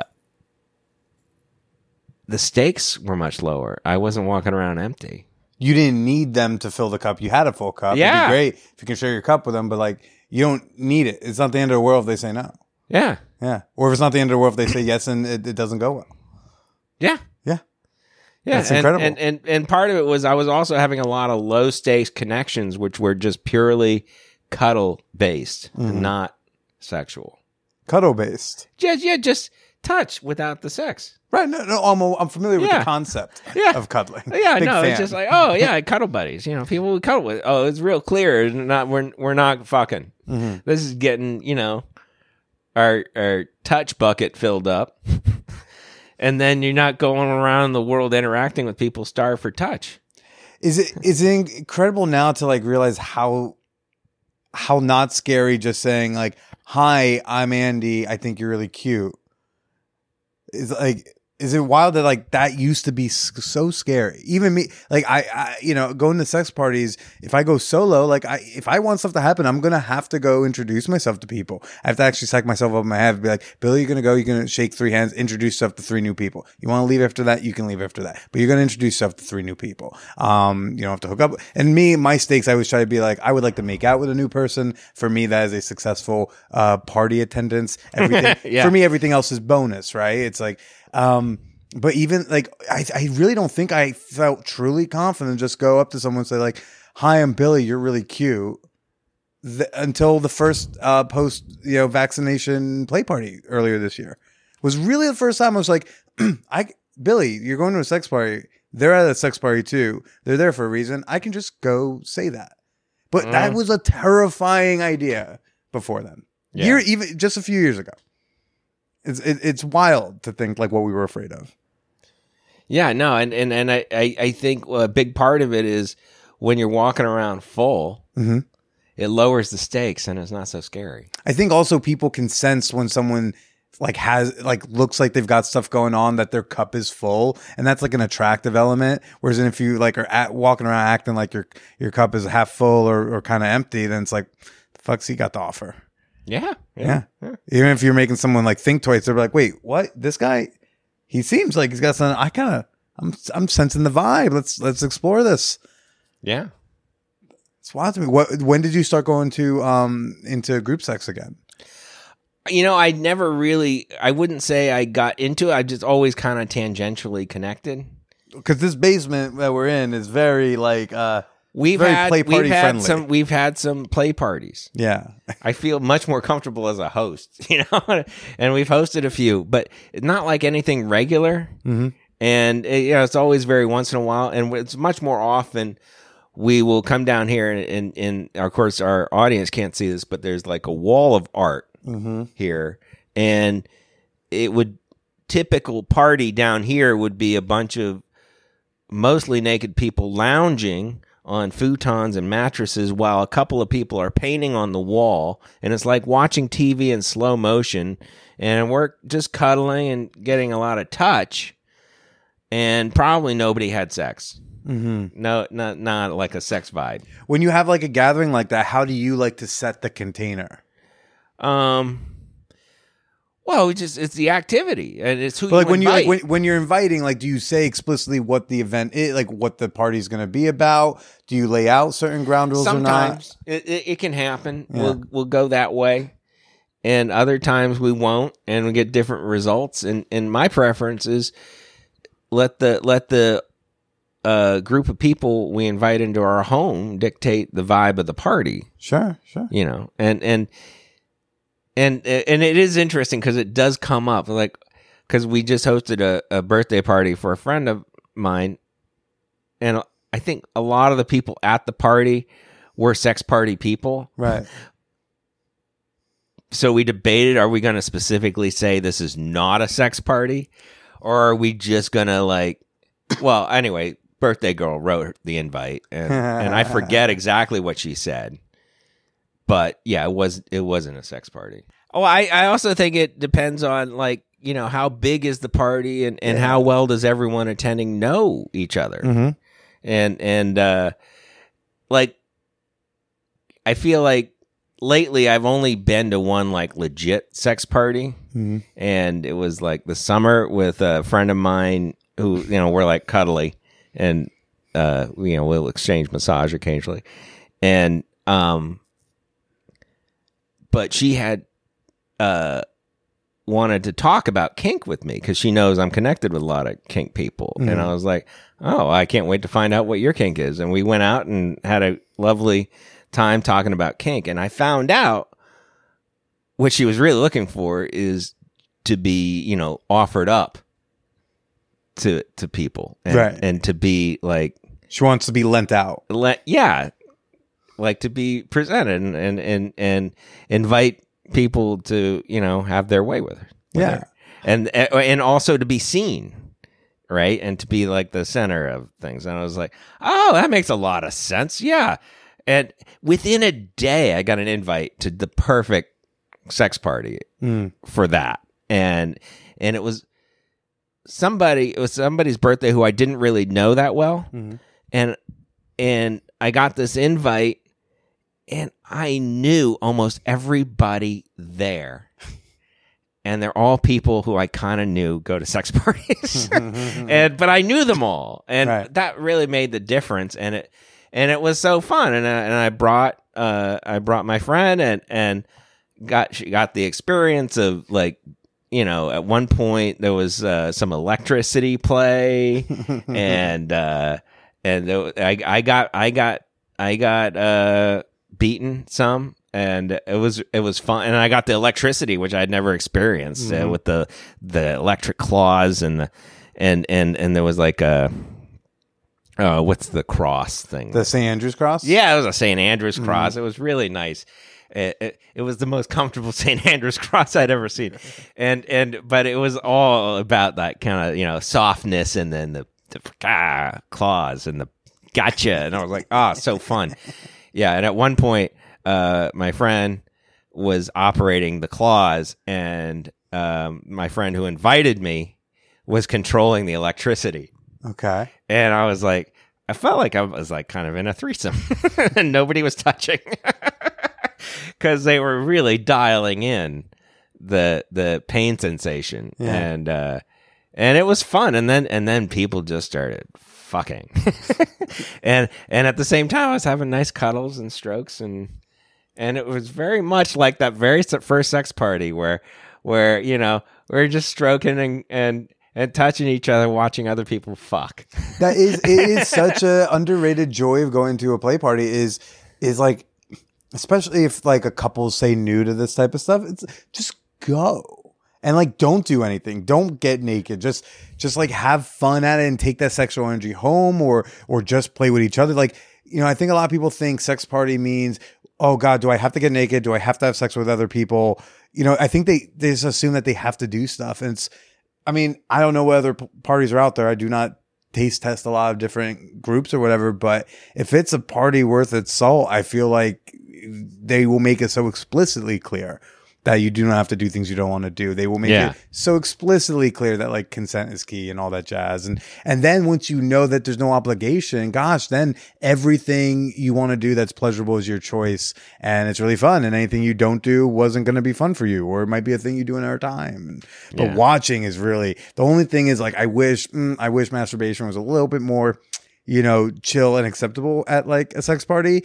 the stakes were much lower. I wasn't walking around empty. You didn't need them to fill the cup. You had a full cup. Yeah. It'd be great if you can share your cup with them, but like you don't need it. It's not the end of the world if they say no. Yeah, Yeah. Or if it's not the end of the world if they say yes and it, it doesn't go well. yeah. Yeah. Yeah, That's and, incredible. And, and and part of it was I was also having a lot of low stakes connections, which were just purely cuddle based, Mm-hmm. not sexual. Cuddle based. Just yeah, just touch without the sex. Right. No, no, I'm, I'm familiar with Yeah. the concept Yeah. of cuddling. Yeah, Big no, fan. it's just like oh yeah, cuddle buddies. You know, people we cuddle with. Oh, it's real clear. Not we're we're not fucking. Mhm. This is getting you know our our touch bucket filled up. And then you're not going around the world interacting with people starved for touch. Is it is it incredible now to like realize how how not scary just saying like hi I'm Andy. I think you're really cute. Is like is it wild that like that used to be so scary? Even me like I, I you know going to sex parties if I go solo like I if I want stuff to happen I'm gonna have to go introduce myself to people. I have to actually psych myself up in my head and be like Billy you're gonna go you're gonna shake three hands introduce yourself to three new people. You want to leave after that? You can leave after that. But you're gonna introduce yourself to three new people. Um you don't have to hook up. And me my stakes I always try to be like I would like to make out with a new person. For me that is a successful uh party attendance. Everything Yeah. for me everything else is bonus right? It's like um but even like I, I really don't think I felt truly confident just go up to someone and say like hi I'm Billy you're really cute. Th- until the first uh post you know vaccination play party earlier this year. Was really the first time I was like I Billy you're going to a sex party. They're at a sex party too. They're there for a reason. I can just go say that. But that was a terrifying idea before then. Yeah. year even just a few years ago it's it, it's wild to think like what we were afraid of Yeah, no, and and and I I, I think a big part of it is when you're walking around full, Mhm. it lowers the stakes and it's not so scary. I think also people can sense when someone like has like looks like they've got stuff going on that their cup is full and that's like an attractive element whereas if you like are at, walking around acting like your your cup is half full or, or kind of empty then it's like the fuck's he got to offer Yeah. yeah. even if you're making someone like think twice they're like wait what this guy he seems like he's got something i kind of i'm i'm sensing the vibe let's let's explore this Yeah. it's wild to me what when did you start going to um into group sex again You know, I never really, I wouldn't say I got into it. I just always kind of tangentially connected. because this basement that we're in is very like uh We've Very had, play we've had friendly. some, we've had some play parties. yeah I feel much more comfortable as a host, you know, and we've hosted a few, but not like anything regular. Mm-hmm. And uh, you know, it's always very once in a while, and it's much more often. We will come down here, and, and, and of course, our audience can't see this, but there's like a wall of art here, and it would typical party down here would be a bunch of mostly naked people lounging on futons and mattresses while a couple of people are painting on the wall and it's like watching TV in slow motion and we're just cuddling and getting a lot of touch and probably nobody had sex. Mm-hmm. No, not not like a sex vibe. when you have like a gathering like that how do you like to set the container Um. Well, it's just it's the activity and it's who but like you when you like when, when you're inviting like do you say explicitly what the event is like what the party's going to be about? Do you lay out certain ground rules or not? Sometimes. It, it, it can happen. We'll we'll go that way, and other times we won't, and we get different results. And and my preference is let the let the uh, group of people we invite into our home dictate the vibe of the party. sure sure. You know, and and and and it is interesting because it does come up like because we just hosted a, a birthday party for a friend of mine. And i think a lot of the people at the party were sex party people. Right. So we debated are we going to specifically say this is not a sex party? Or are we just going to like well anyway birthday girl wrote the invite and and i forget exactly what she said but yeah it was it wasn't a sex party. Oh i i also think it depends on like you know how big is the party and and how well does everyone attending know each other. Mhm. and and uh like i feel like lately i've only been to one like legit sex party. Mhm. and it was like the summer with a friend of mine who you know we're like cuddly and uh you know we'll exchange massage occasionally. And um but she had uh wanted to talk about kink with me because she knows I'm connected with a lot of kink people. And I was like, oh, I can't wait to find out what your kink is. And we went out and had a lovely time talking about kink. And I found out what she was really looking for is to be, you know, offered up to to people and, Right. and to be like she wants to be lent out let yeah like to be presented and and and, and invite people to you know have their way with her. Yeah. her. and eh, and also to be seen right? And to be like the center of things. And i was like oh that makes a lot of sense. Yeah. And within a day i got an invite to the perfect sex party mm. for that. And and it was somebody it was somebody's birthday who i didn't really know that well. Mm-hmm. And and I got this invite and I knew almost everybody there. And they're all people who I kind of knew go to sex parties. and but I knew them all. And Right. that really made the difference and it and it was so fun and I, and I brought uh I brought my friend and and got she got the experience of like you know at one point there was uh, some electricity play and uh and I I got I got I got uh beaten some and it was it was fun and I got the electricity which I'd never experienced uh, with the the electric claws and the and and and there was like a uh what's the cross thing the st andrew's cross yeah, it was a St. Andrew's cross. It was really nice. It, it, it was the most comfortable St. Andrew's cross I'd ever seen, and and but it was all about that kind of you know softness and then the, the ah, claws and the gotcha, and I was like, ah, so fun, yeah. And at one point, uh, my friend was operating the claws, and um, my friend who invited me was controlling the electricity. Okay. And I was like, I felt like I was like kind of in a threesome, and nobody was touching because they were really dialing in the the pain sensation, Yeah. and uh, and it was fun. And then and then people just started fucking, and and at the same time, I was having nice cuddles and strokes, and and it was very much like that very first sex party where where you know we're just stroking and and and touching each other, watching other people fuck. That is it is such a underrated joy of going to a play party is is like especially if like a couple say new to this type of stuff, it's just go. And like don't do anything. Don't get naked. Just just like have fun at it and take that sexual energy home or or just play with each other. Like, you know, I think a lot of people think sex party means, oh God, do I have to get naked? Do I have to have sex with other people? You know, I think they they just assume that they have to do stuff. And it's I mean, I don't know what other p- parties are out there. I do not taste test a lot of different groups or whatever, but if it's a party worth its salt, I feel like they will make it so explicitly clear that you do not have to do things you don't want to do. They will make Yeah. it so explicitly clear that like consent is key and all that jazz. And and then once you know that there's no obligation, gosh, then everything you want to do that's pleasurable is your choice and it's really fun. And anything you don't do wasn't going to be fun for you, or it might be a thing you do in our time. But Yeah. watching is really the only thing is like I wish mm, I wish masturbation was a little bit more, you know, chill and acceptable at like a sex party.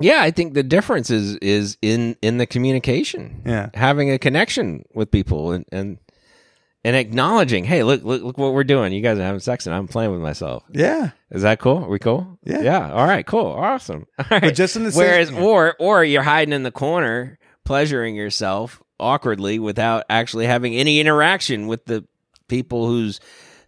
Yeah, I think the difference is is in in the communication. Yeah. having a connection with people and and and acknowledging, hey, look, look, look what we're doing. You guys are having sex, and I'm playing with myself. Yeah. Is that cool? Are we cool? Yeah. Yeah. All right. Cool. Awesome. All right. But just in the same- whereas, yeah. or or you're hiding in the corner, pleasuring yourself awkwardly without actually having any interaction with the people whose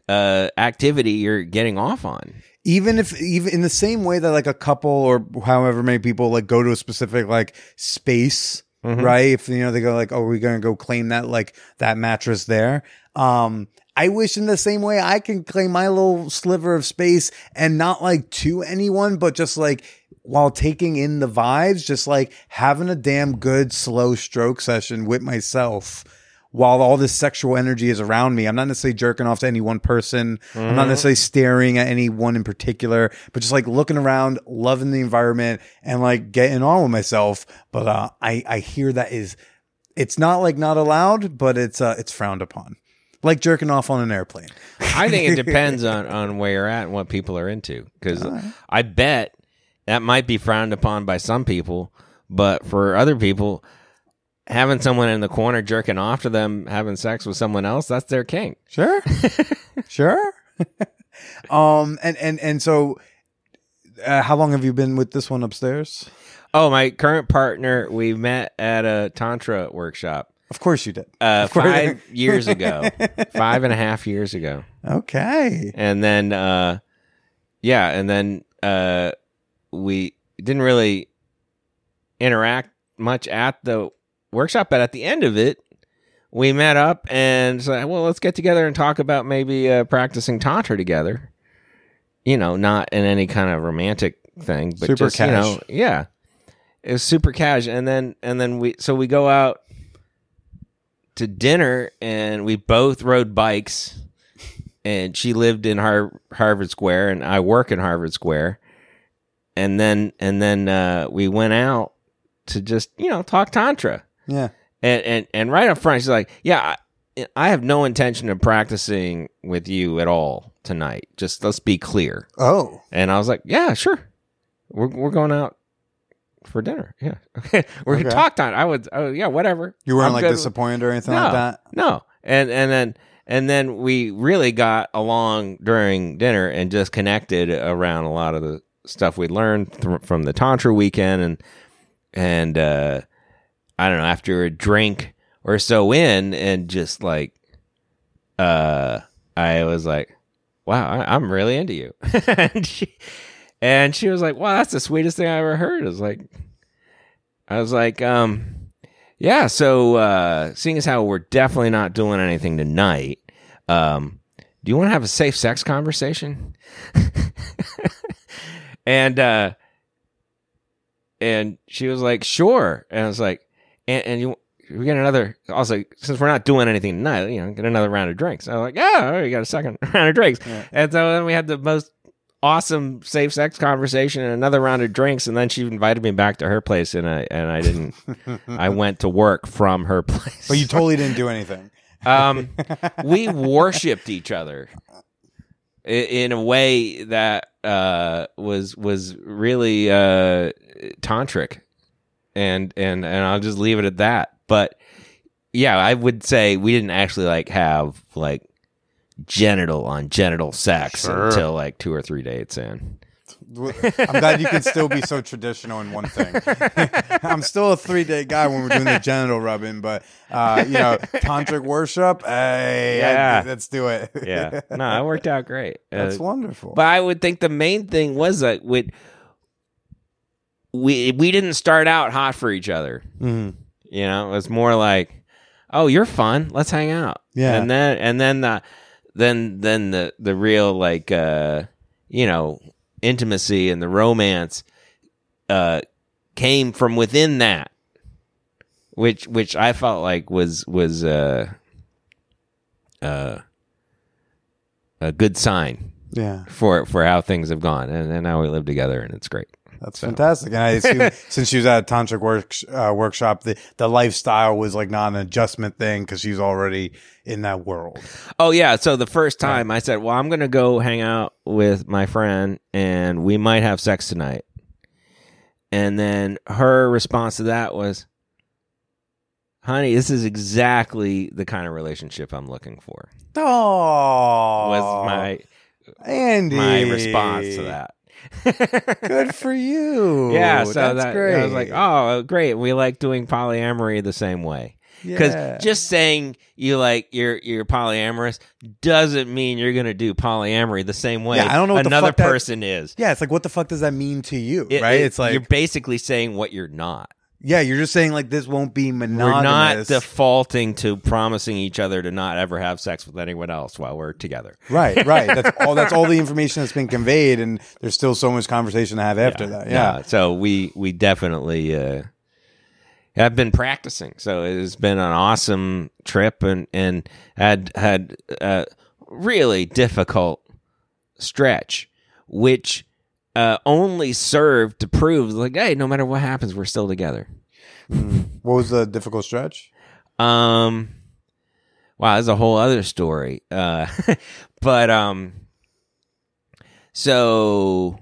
uh, activity you're getting off on. Even if even in the same way that like a couple or however many people like go to a specific like space right? If you know they go like oh we're gonna go claim that like that mattress there. Um i wish in the same way i can claim my little sliver of space and not like to anyone but just like while taking in the vibes just like having a damn good slow stroke session with myself while all this sexual energy is around me. I'm not necessarily jerking off to any one person. I'm not necessarily staring at any one in particular, but just like looking around, loving the environment and like getting on with myself. But uh, I, I hear that is, it's not like not allowed, but it's, uh, it's frowned upon. Like jerking off on an airplane. I think it depends on, on where you're at and what people are into. Because I bet that might be frowned upon by some people, but for other people, having someone in the corner jerking off to them having sex with someone else, that's their kink. Sure. sure. um, and, and, and so, uh, how long have you been with this one upstairs? Oh, my current partner, we met at a Tantra workshop Of course you did. uh, course. five years ago, five and a half years ago. Okay. and then uh yeah and then uh we didn't really interact much at the workshop but at the end of it we met up and said well let's get together and talk about maybe uh, practicing tantra together. You know not in any kind of romantic thing but Super just you know yeah. It was super cash. And then and then we so we go out to dinner and we both rode bikes and she lived in Har- Harvard Square and I work in Harvard Square. And then and then uh, we went out to just you know talk tantra Yeah. and and and right up front she's like yeah I, I have no intention of practicing with you at all tonight just let's be clear Oh. and I was like yeah sure we're we're going out for dinner yeah okay we're Okay. gonna talk time I would, I would yeah whatever You weren't I'm like disappointed or anything no, like that? No. And and then and then we really got along during dinner and just connected around a lot of the stuff we learned th- from the tantra weekend and and uh I don't know after a drink or so in and just like uh I was like wow I, I'm really into you and she and she was like wow that's the sweetest thing I ever heard I was like I was like um yeah, so uh seeing as how we're definitely not doing anything tonight, um, do you want to have a safe sex conversation? and uh and she was like, "Sure." And I was like, and, and you we get another also since we're not doing anything tonight, you know, get another round of drinks. I was like, yeah, oh, you got a second round of drinks, and so then we had the most awesome safe sex conversation and another round of drinks, and then she invited me back to her place, and I and I didn't. I went to work from her place, But you totally didn't do anything. um, we worshipped each other in a way that uh, was was really uh, tantric, and and and I'll just leave it at that. But yeah, I would say we didn't actually like have like genital on genital sex Sure. until like two or three dates in. I'm glad you can still be so traditional in one thing. I'm still a three day guy when we're doing the genital rubbing, but uh, you know, tantric worship. Hey, Yeah. let's do it. Yeah, no, it worked out great. that's Uh, wonderful. But I would think the main thing was that we we we didn't start out hot for each other. Mhm. You know, it was more like, "Oh, you're fun. Let's hang out." Yeah. and then and then the then then the the real like uh you know intimacy and the romance uh came from within that, which which I felt like was was uh uh a good sign yeah, for for how things have gone, and, and now we live together, and it's great. That's fantastic. And I assume since she was at a tantric work, uh, workshop, the the lifestyle was like not an adjustment thing because she's already in that world. Oh yeah, so the first time I said, "Well, I'm going to go hang out with my friend, and we might have sex tonight," and then her response to that was, "Honey, this is exactly the kind of relationship I'm looking for." Oh, Was my Andy my response to that. Good for you. Yeah, so that's that great. I was like, "Oh, great. We like doing polyamory the same way." Because Yeah. just saying you like you're you're polyamorous doesn't mean you're gonna do polyamory the same way Yeah, I don't know what the another fuck person is. yeah, it's like what the fuck does that mean to you, It- right? it- it's like you're basically saying what you're not. Yeah, you're just saying like this won't be monogamous. We're not defaulting to promising each other to not ever have sex with anyone else while we're together. right, right. That's all. That's all the information that's been conveyed, and there's still so much conversation to have after that. Yeah, So we we definitely uh, have been practicing. So it has been an awesome trip, and and had had a really difficult stretch, which uh, only served to prove like, hey, no matter what happens, we're still together. What was the difficult stretch? Um, wow, that's a whole other story. Uh, but um, so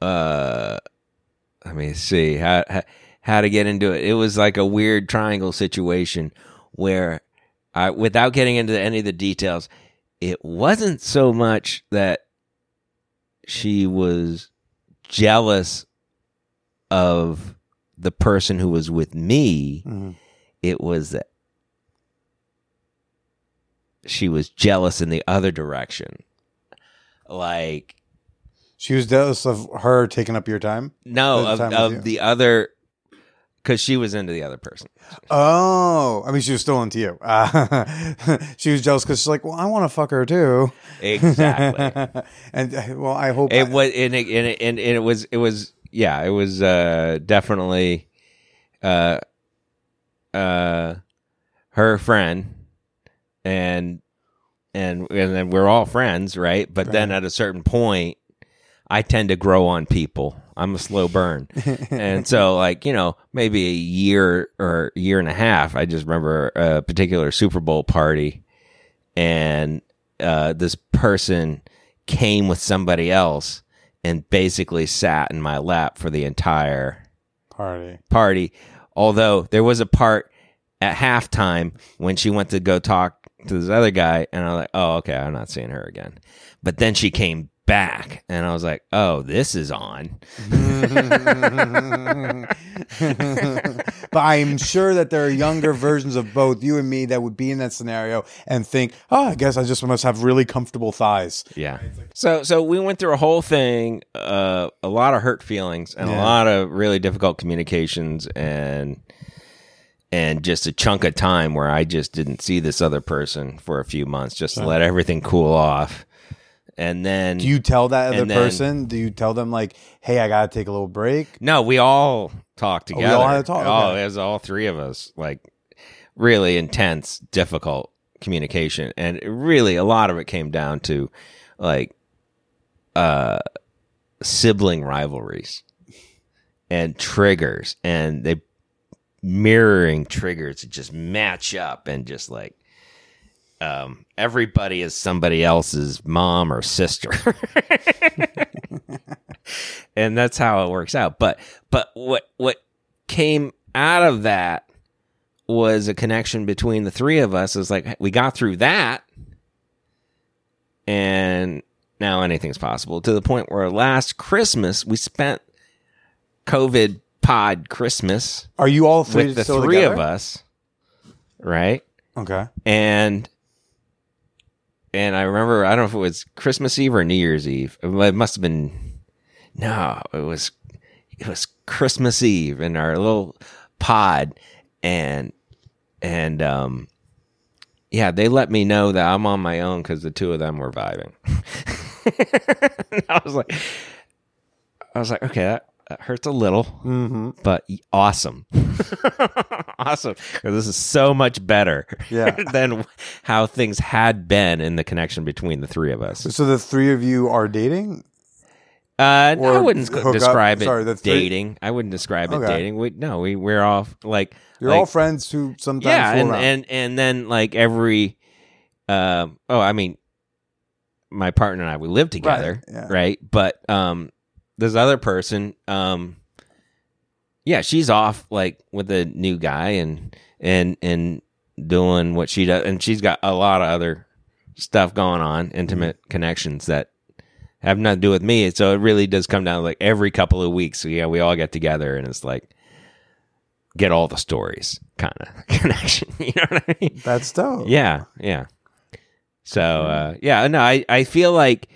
uh, let me see how, how how to get into it. It was like a weird triangle situation where I, without getting into any of the details, it wasn't so much that she was jealous of the person who was with me Mhm. it was that she was jealous in the other direction. Like She was jealous of her taking up your time. no, of, of you. the other because she was into the other person. Oh, I mean, she was still into you. Uh, she was jealous because she's like, well, I want to fuck her too. Exactly. and uh, well, I hope it was and it, and, it, and it was it was yeah, it was uh definitely uh uh her friend and and and then we're all friends, right? But then at a certain point I tend to grow on people. I'm a slow burn. and so like, you know, maybe a year or year and a half, I just remember a particular Super Bowl party and uh, this person came with somebody else and basically sat in my lap for the entire party. party. Although there was a part at halftime when she went to go talk to this other guy, and I was like, oh, okay, I'm not seeing her again. But then she came back, and I was like, oh, this is on. but I'm sure that there are younger versions of both you and me that would be in that scenario and think, oh, I guess I just must have really comfortable thighs. Yeah. So so we went through a whole thing, uh, a lot of hurt feelings and a lot of really difficult communications and and just a chunk of time where I just didn't see this other person for a few months, just to let everything cool off. And then Do you tell that other then- person? Do you tell them like, "Hey, I gotta take a little break"? No, we all talked Oh, we together. all had a talk, Oh, okay. it was all three of us. Like really intense, difficult communication, and it really a lot of it came down to like uh sibling rivalries and triggers, and they mirroring triggers just match up and just like um everybody is somebody else's mom or sister and that's how it works out. But but what what came out of that was a connection between the three of us. Is like we got through that, and now anything's possible. To the point where last Christmas we spent COVID pod Christmas Are you all three with the three together? of us, right? Okay. and and I remember I don't know if it was Christmas Eve or New Year's Eve. It must have been no, it was it was Christmas Eve in our little pod and and um yeah, they let me know that I'm on my own because the two of them were vibing. I was like, I was like, okay, that, that hurts a little, Mm-hmm. but awesome, awesome. this is so much better, Yeah. than how things had been in the connection between the three of us. So the three of you are dating? Uh, no, I wouldn't hook up- describe it sorry, dating. I wouldn't describe it dating. We no, we we're all like You're like- all friends who sometimes yeah, and, around. and and then like every, um, oh, I mean, my partner and I we live together, yeah. right? But um, this other person, um, yeah, she's off like with a new guy and and and doing what she does, and she's got a lot of other stuff going on, intimate Mm-hmm. connections that have nothing to do with me. So it really does come down to like every couple of weeks. So yeah, we all get together and it's like get all the stories kind of connection. You know what I mean? That's dope. Yeah, yeah. So uh, yeah, no, I I feel like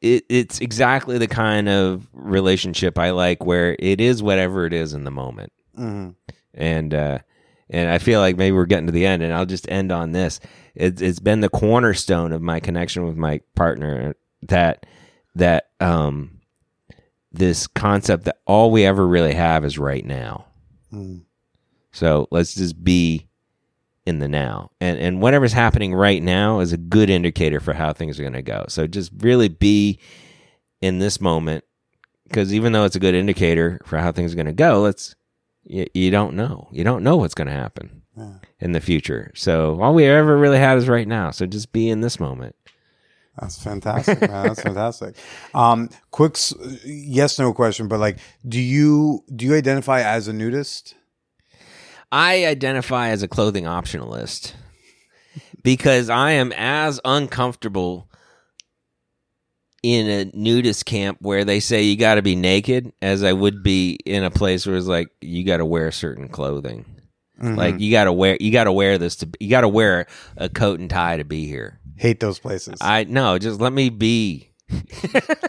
it, it's exactly the kind of relationship I like, where it is whatever it is in the moment, Mhm. and uh, and I feel like maybe we're getting to the end, and I'll just end on this. It, it's been the cornerstone of my connection with my partner that that um this concept that all we ever really have is right now. Mm. So let's just be in the now. And and whatever's happening right now is a good indicator for how things are going to go. So just really be in this moment because even though it's a good indicator for how things are going to go, let's you, you don't know. You don't know what's going to happen Yeah. in the future. So all we ever really had is right now. So just be in this moment. That's fantastic, man. That's fantastic. Um, quick yes no question, but like, do you do you identify as a nudist? I identify as a clothing optionalist because I am as uncomfortable in a nudist camp where they say you got to be naked as I would be in a place where it's like you got to wear certain clothing. Mhm. Like you got to wear you got to wear this to you got to wear a coat and tie to be here. hate those places. I no, just let me be.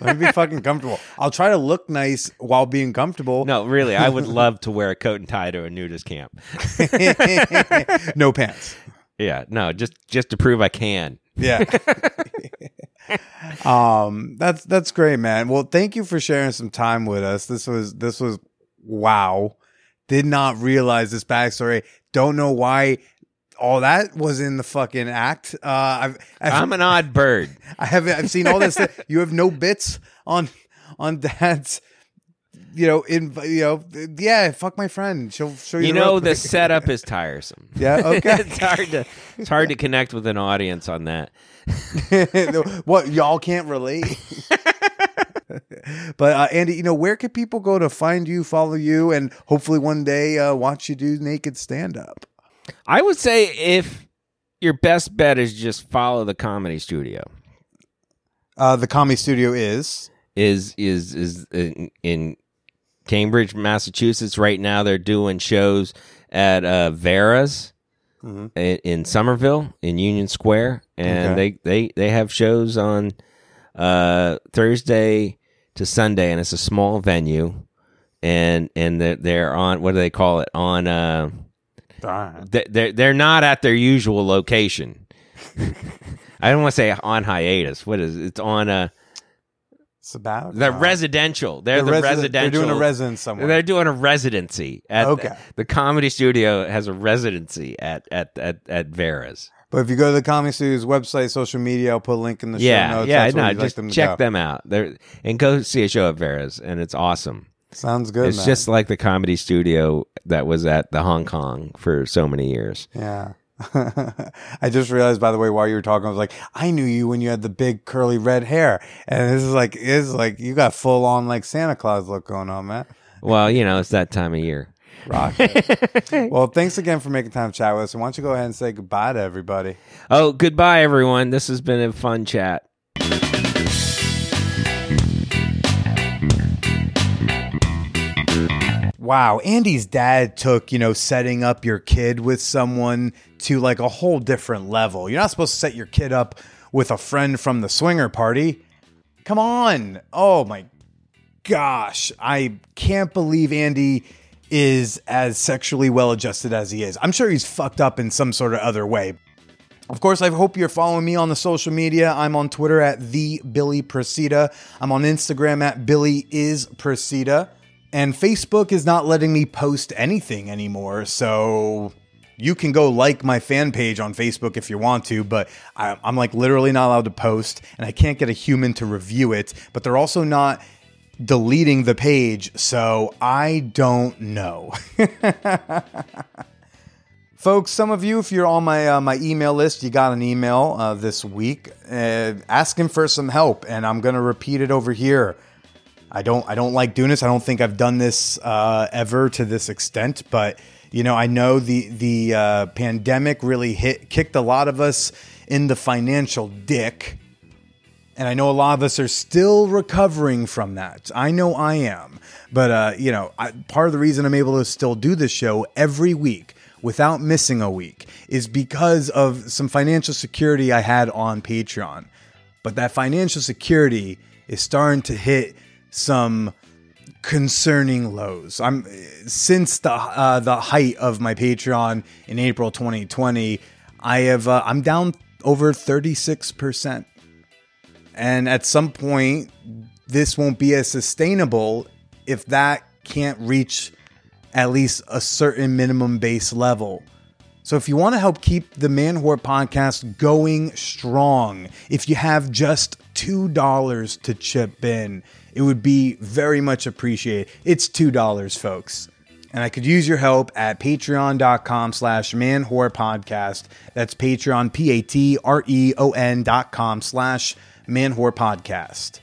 Let me be fucking comfortable. I'll try to look nice while being comfortable. No, really, I would love to wear a coat and tie to a nudist camp. no pants. Yeah, no, just just to prove I can. Yeah. um that's that's great, man. Well, thank you for sharing some time with us. This was this was wow. Did not realize this backstory. Don't know why all that was in the fucking act. Uh I've, I've I'm an odd bird. I haven't I've seen all this you have no bits on on dad's you know, in you know, yeah, fuck my friend. She'll show you. You the know rope. the setup is tiresome. Yeah, okay. it's hard to it's hard to connect with an audience on that. what y'all can't relate. but uh, Andy, you know, where can people go to find you, follow you, and hopefully one day uh, watch you do naked stand up? I would say if your best bet is just follow the comedy studio. Uh, the comedy studio is Is is is in, in Cambridge, Massachusetts right now they're doing shows at uh Vera's Mhm. in, in Somerville in Union Square and Okay. they, they they have shows on uh Thursday to Sunday and it's a small venue and and they're, they're on what do they call it on they- they're they're not at their usual location. I don't want to say on hiatus. What is it? it's on a Sabbatical. the residential. They're The the, resi- residential. They're doing a residence somewhere. They're doing a residency. At Okay. The comedy studio has a residency at at at, at Vera's. but if you go to the Comedy Studios website, social media, I'll put a link in the show yeah, notes. yeah. That's No, you'd like just them check them out. They're and go see a show at Vera's, and it's awesome. Sounds good. it's man. just like the comedy studio that was at the Hong Kong for so many years. Yeah. I just realized, by the way, while you were talking, I was like, I knew you when you had the big curly red hair, and this is like, is like you got full on like Santa Claus look going on, man. Well, you know, it's that time of year. Rock. well, thanks again for making time to chat with us, and why don't you go ahead and say goodbye to everybody? Oh, goodbye, everyone. This has been a fun chat. Wow, Andy's dad took, you know, setting up your kid with someone to like a whole different level. You're not supposed to set your kid up with a friend from the swinger party. Come on. Oh my gosh. I can't believe Andy is as sexually well adjusted as he is. I'm sure he's fucked up in some sort of other way. Of course, I hope you're following me on the social media. I'm on Twitter at the Billy Procida. I'm on Instagram at Billy is Procida. And Facebook is not letting me post anything anymore. So you can go like my fan page on Facebook if you want to, but I- I'm like literally not allowed to post and I can't get a human to review it. But they're also not deleting the page. So I don't know. Folks, some of you, if you're on my uh, my email list, you got an email uh, this week uh, asking for some help, and I'm gonna repeat it over here. I don't I don't like doing this. I don't think I've done this uh, ever to this extent, but you know I know the the uh, pandemic really hit kicked a lot of us in the financial dick, and I know a lot of us are still recovering from that. I know I am, but uh, you know I, part of the reason I'm able to still do this show every week without missing a week is because of some financial security I had on Patreon. But that financial security is starting to hit some concerning lows. I'm since the uh, the height of my Patreon in April 2020, I have uh, I'm down over 36%. And at some point this won't be as sustainable if that can't reach at least a certain minimum base level. So if you want to help keep the Man Whore podcast going strong, if you have just $2 to chip in, it would be very much appreciated. It's $2, folks. And I could use your help at patreon.com slash man whore podcast. That's Patreon, P A T R E O N dot com slash man whore podcast.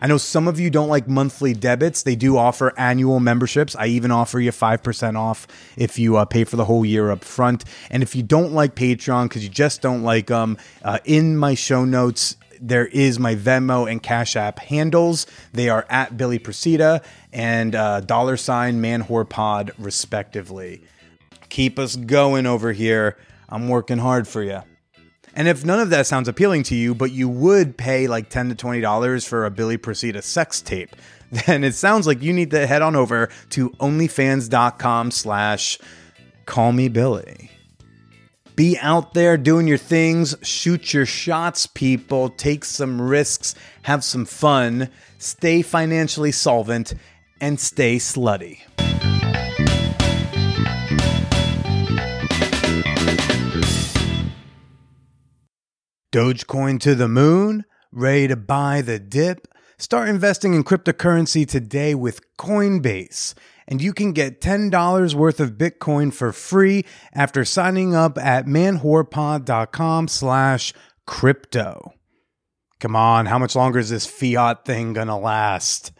I know some of you don't like monthly debits. They do offer annual memberships. I even offer you 5% off if you uh, pay for the whole year up front. And if you don't like Patreon because you just don't like them, uh, in my show notes, there is my Venmo and Cash App handles. They are at Billy Procida and uh, dollar sign man whore pod, respectively. Keep us going over here. I'm working hard for you. And if none of that sounds appealing to you, but you would pay like $10 to $20 for a Billy Procida sex tape, then it sounds like you need to head on over to onlyfans.com slash call me Billy. Be out there doing your things, shoot your shots, people, take some risks, have some fun, stay financially solvent, and stay slutty. Dogecoin to the moon? Ready to buy the dip? Start investing in cryptocurrency today with Coinbase. And you can get $10 worth of Bitcoin for free after signing up at manwhorepod.com slash crypto. Come on, how much longer is this fiat thing gonna last?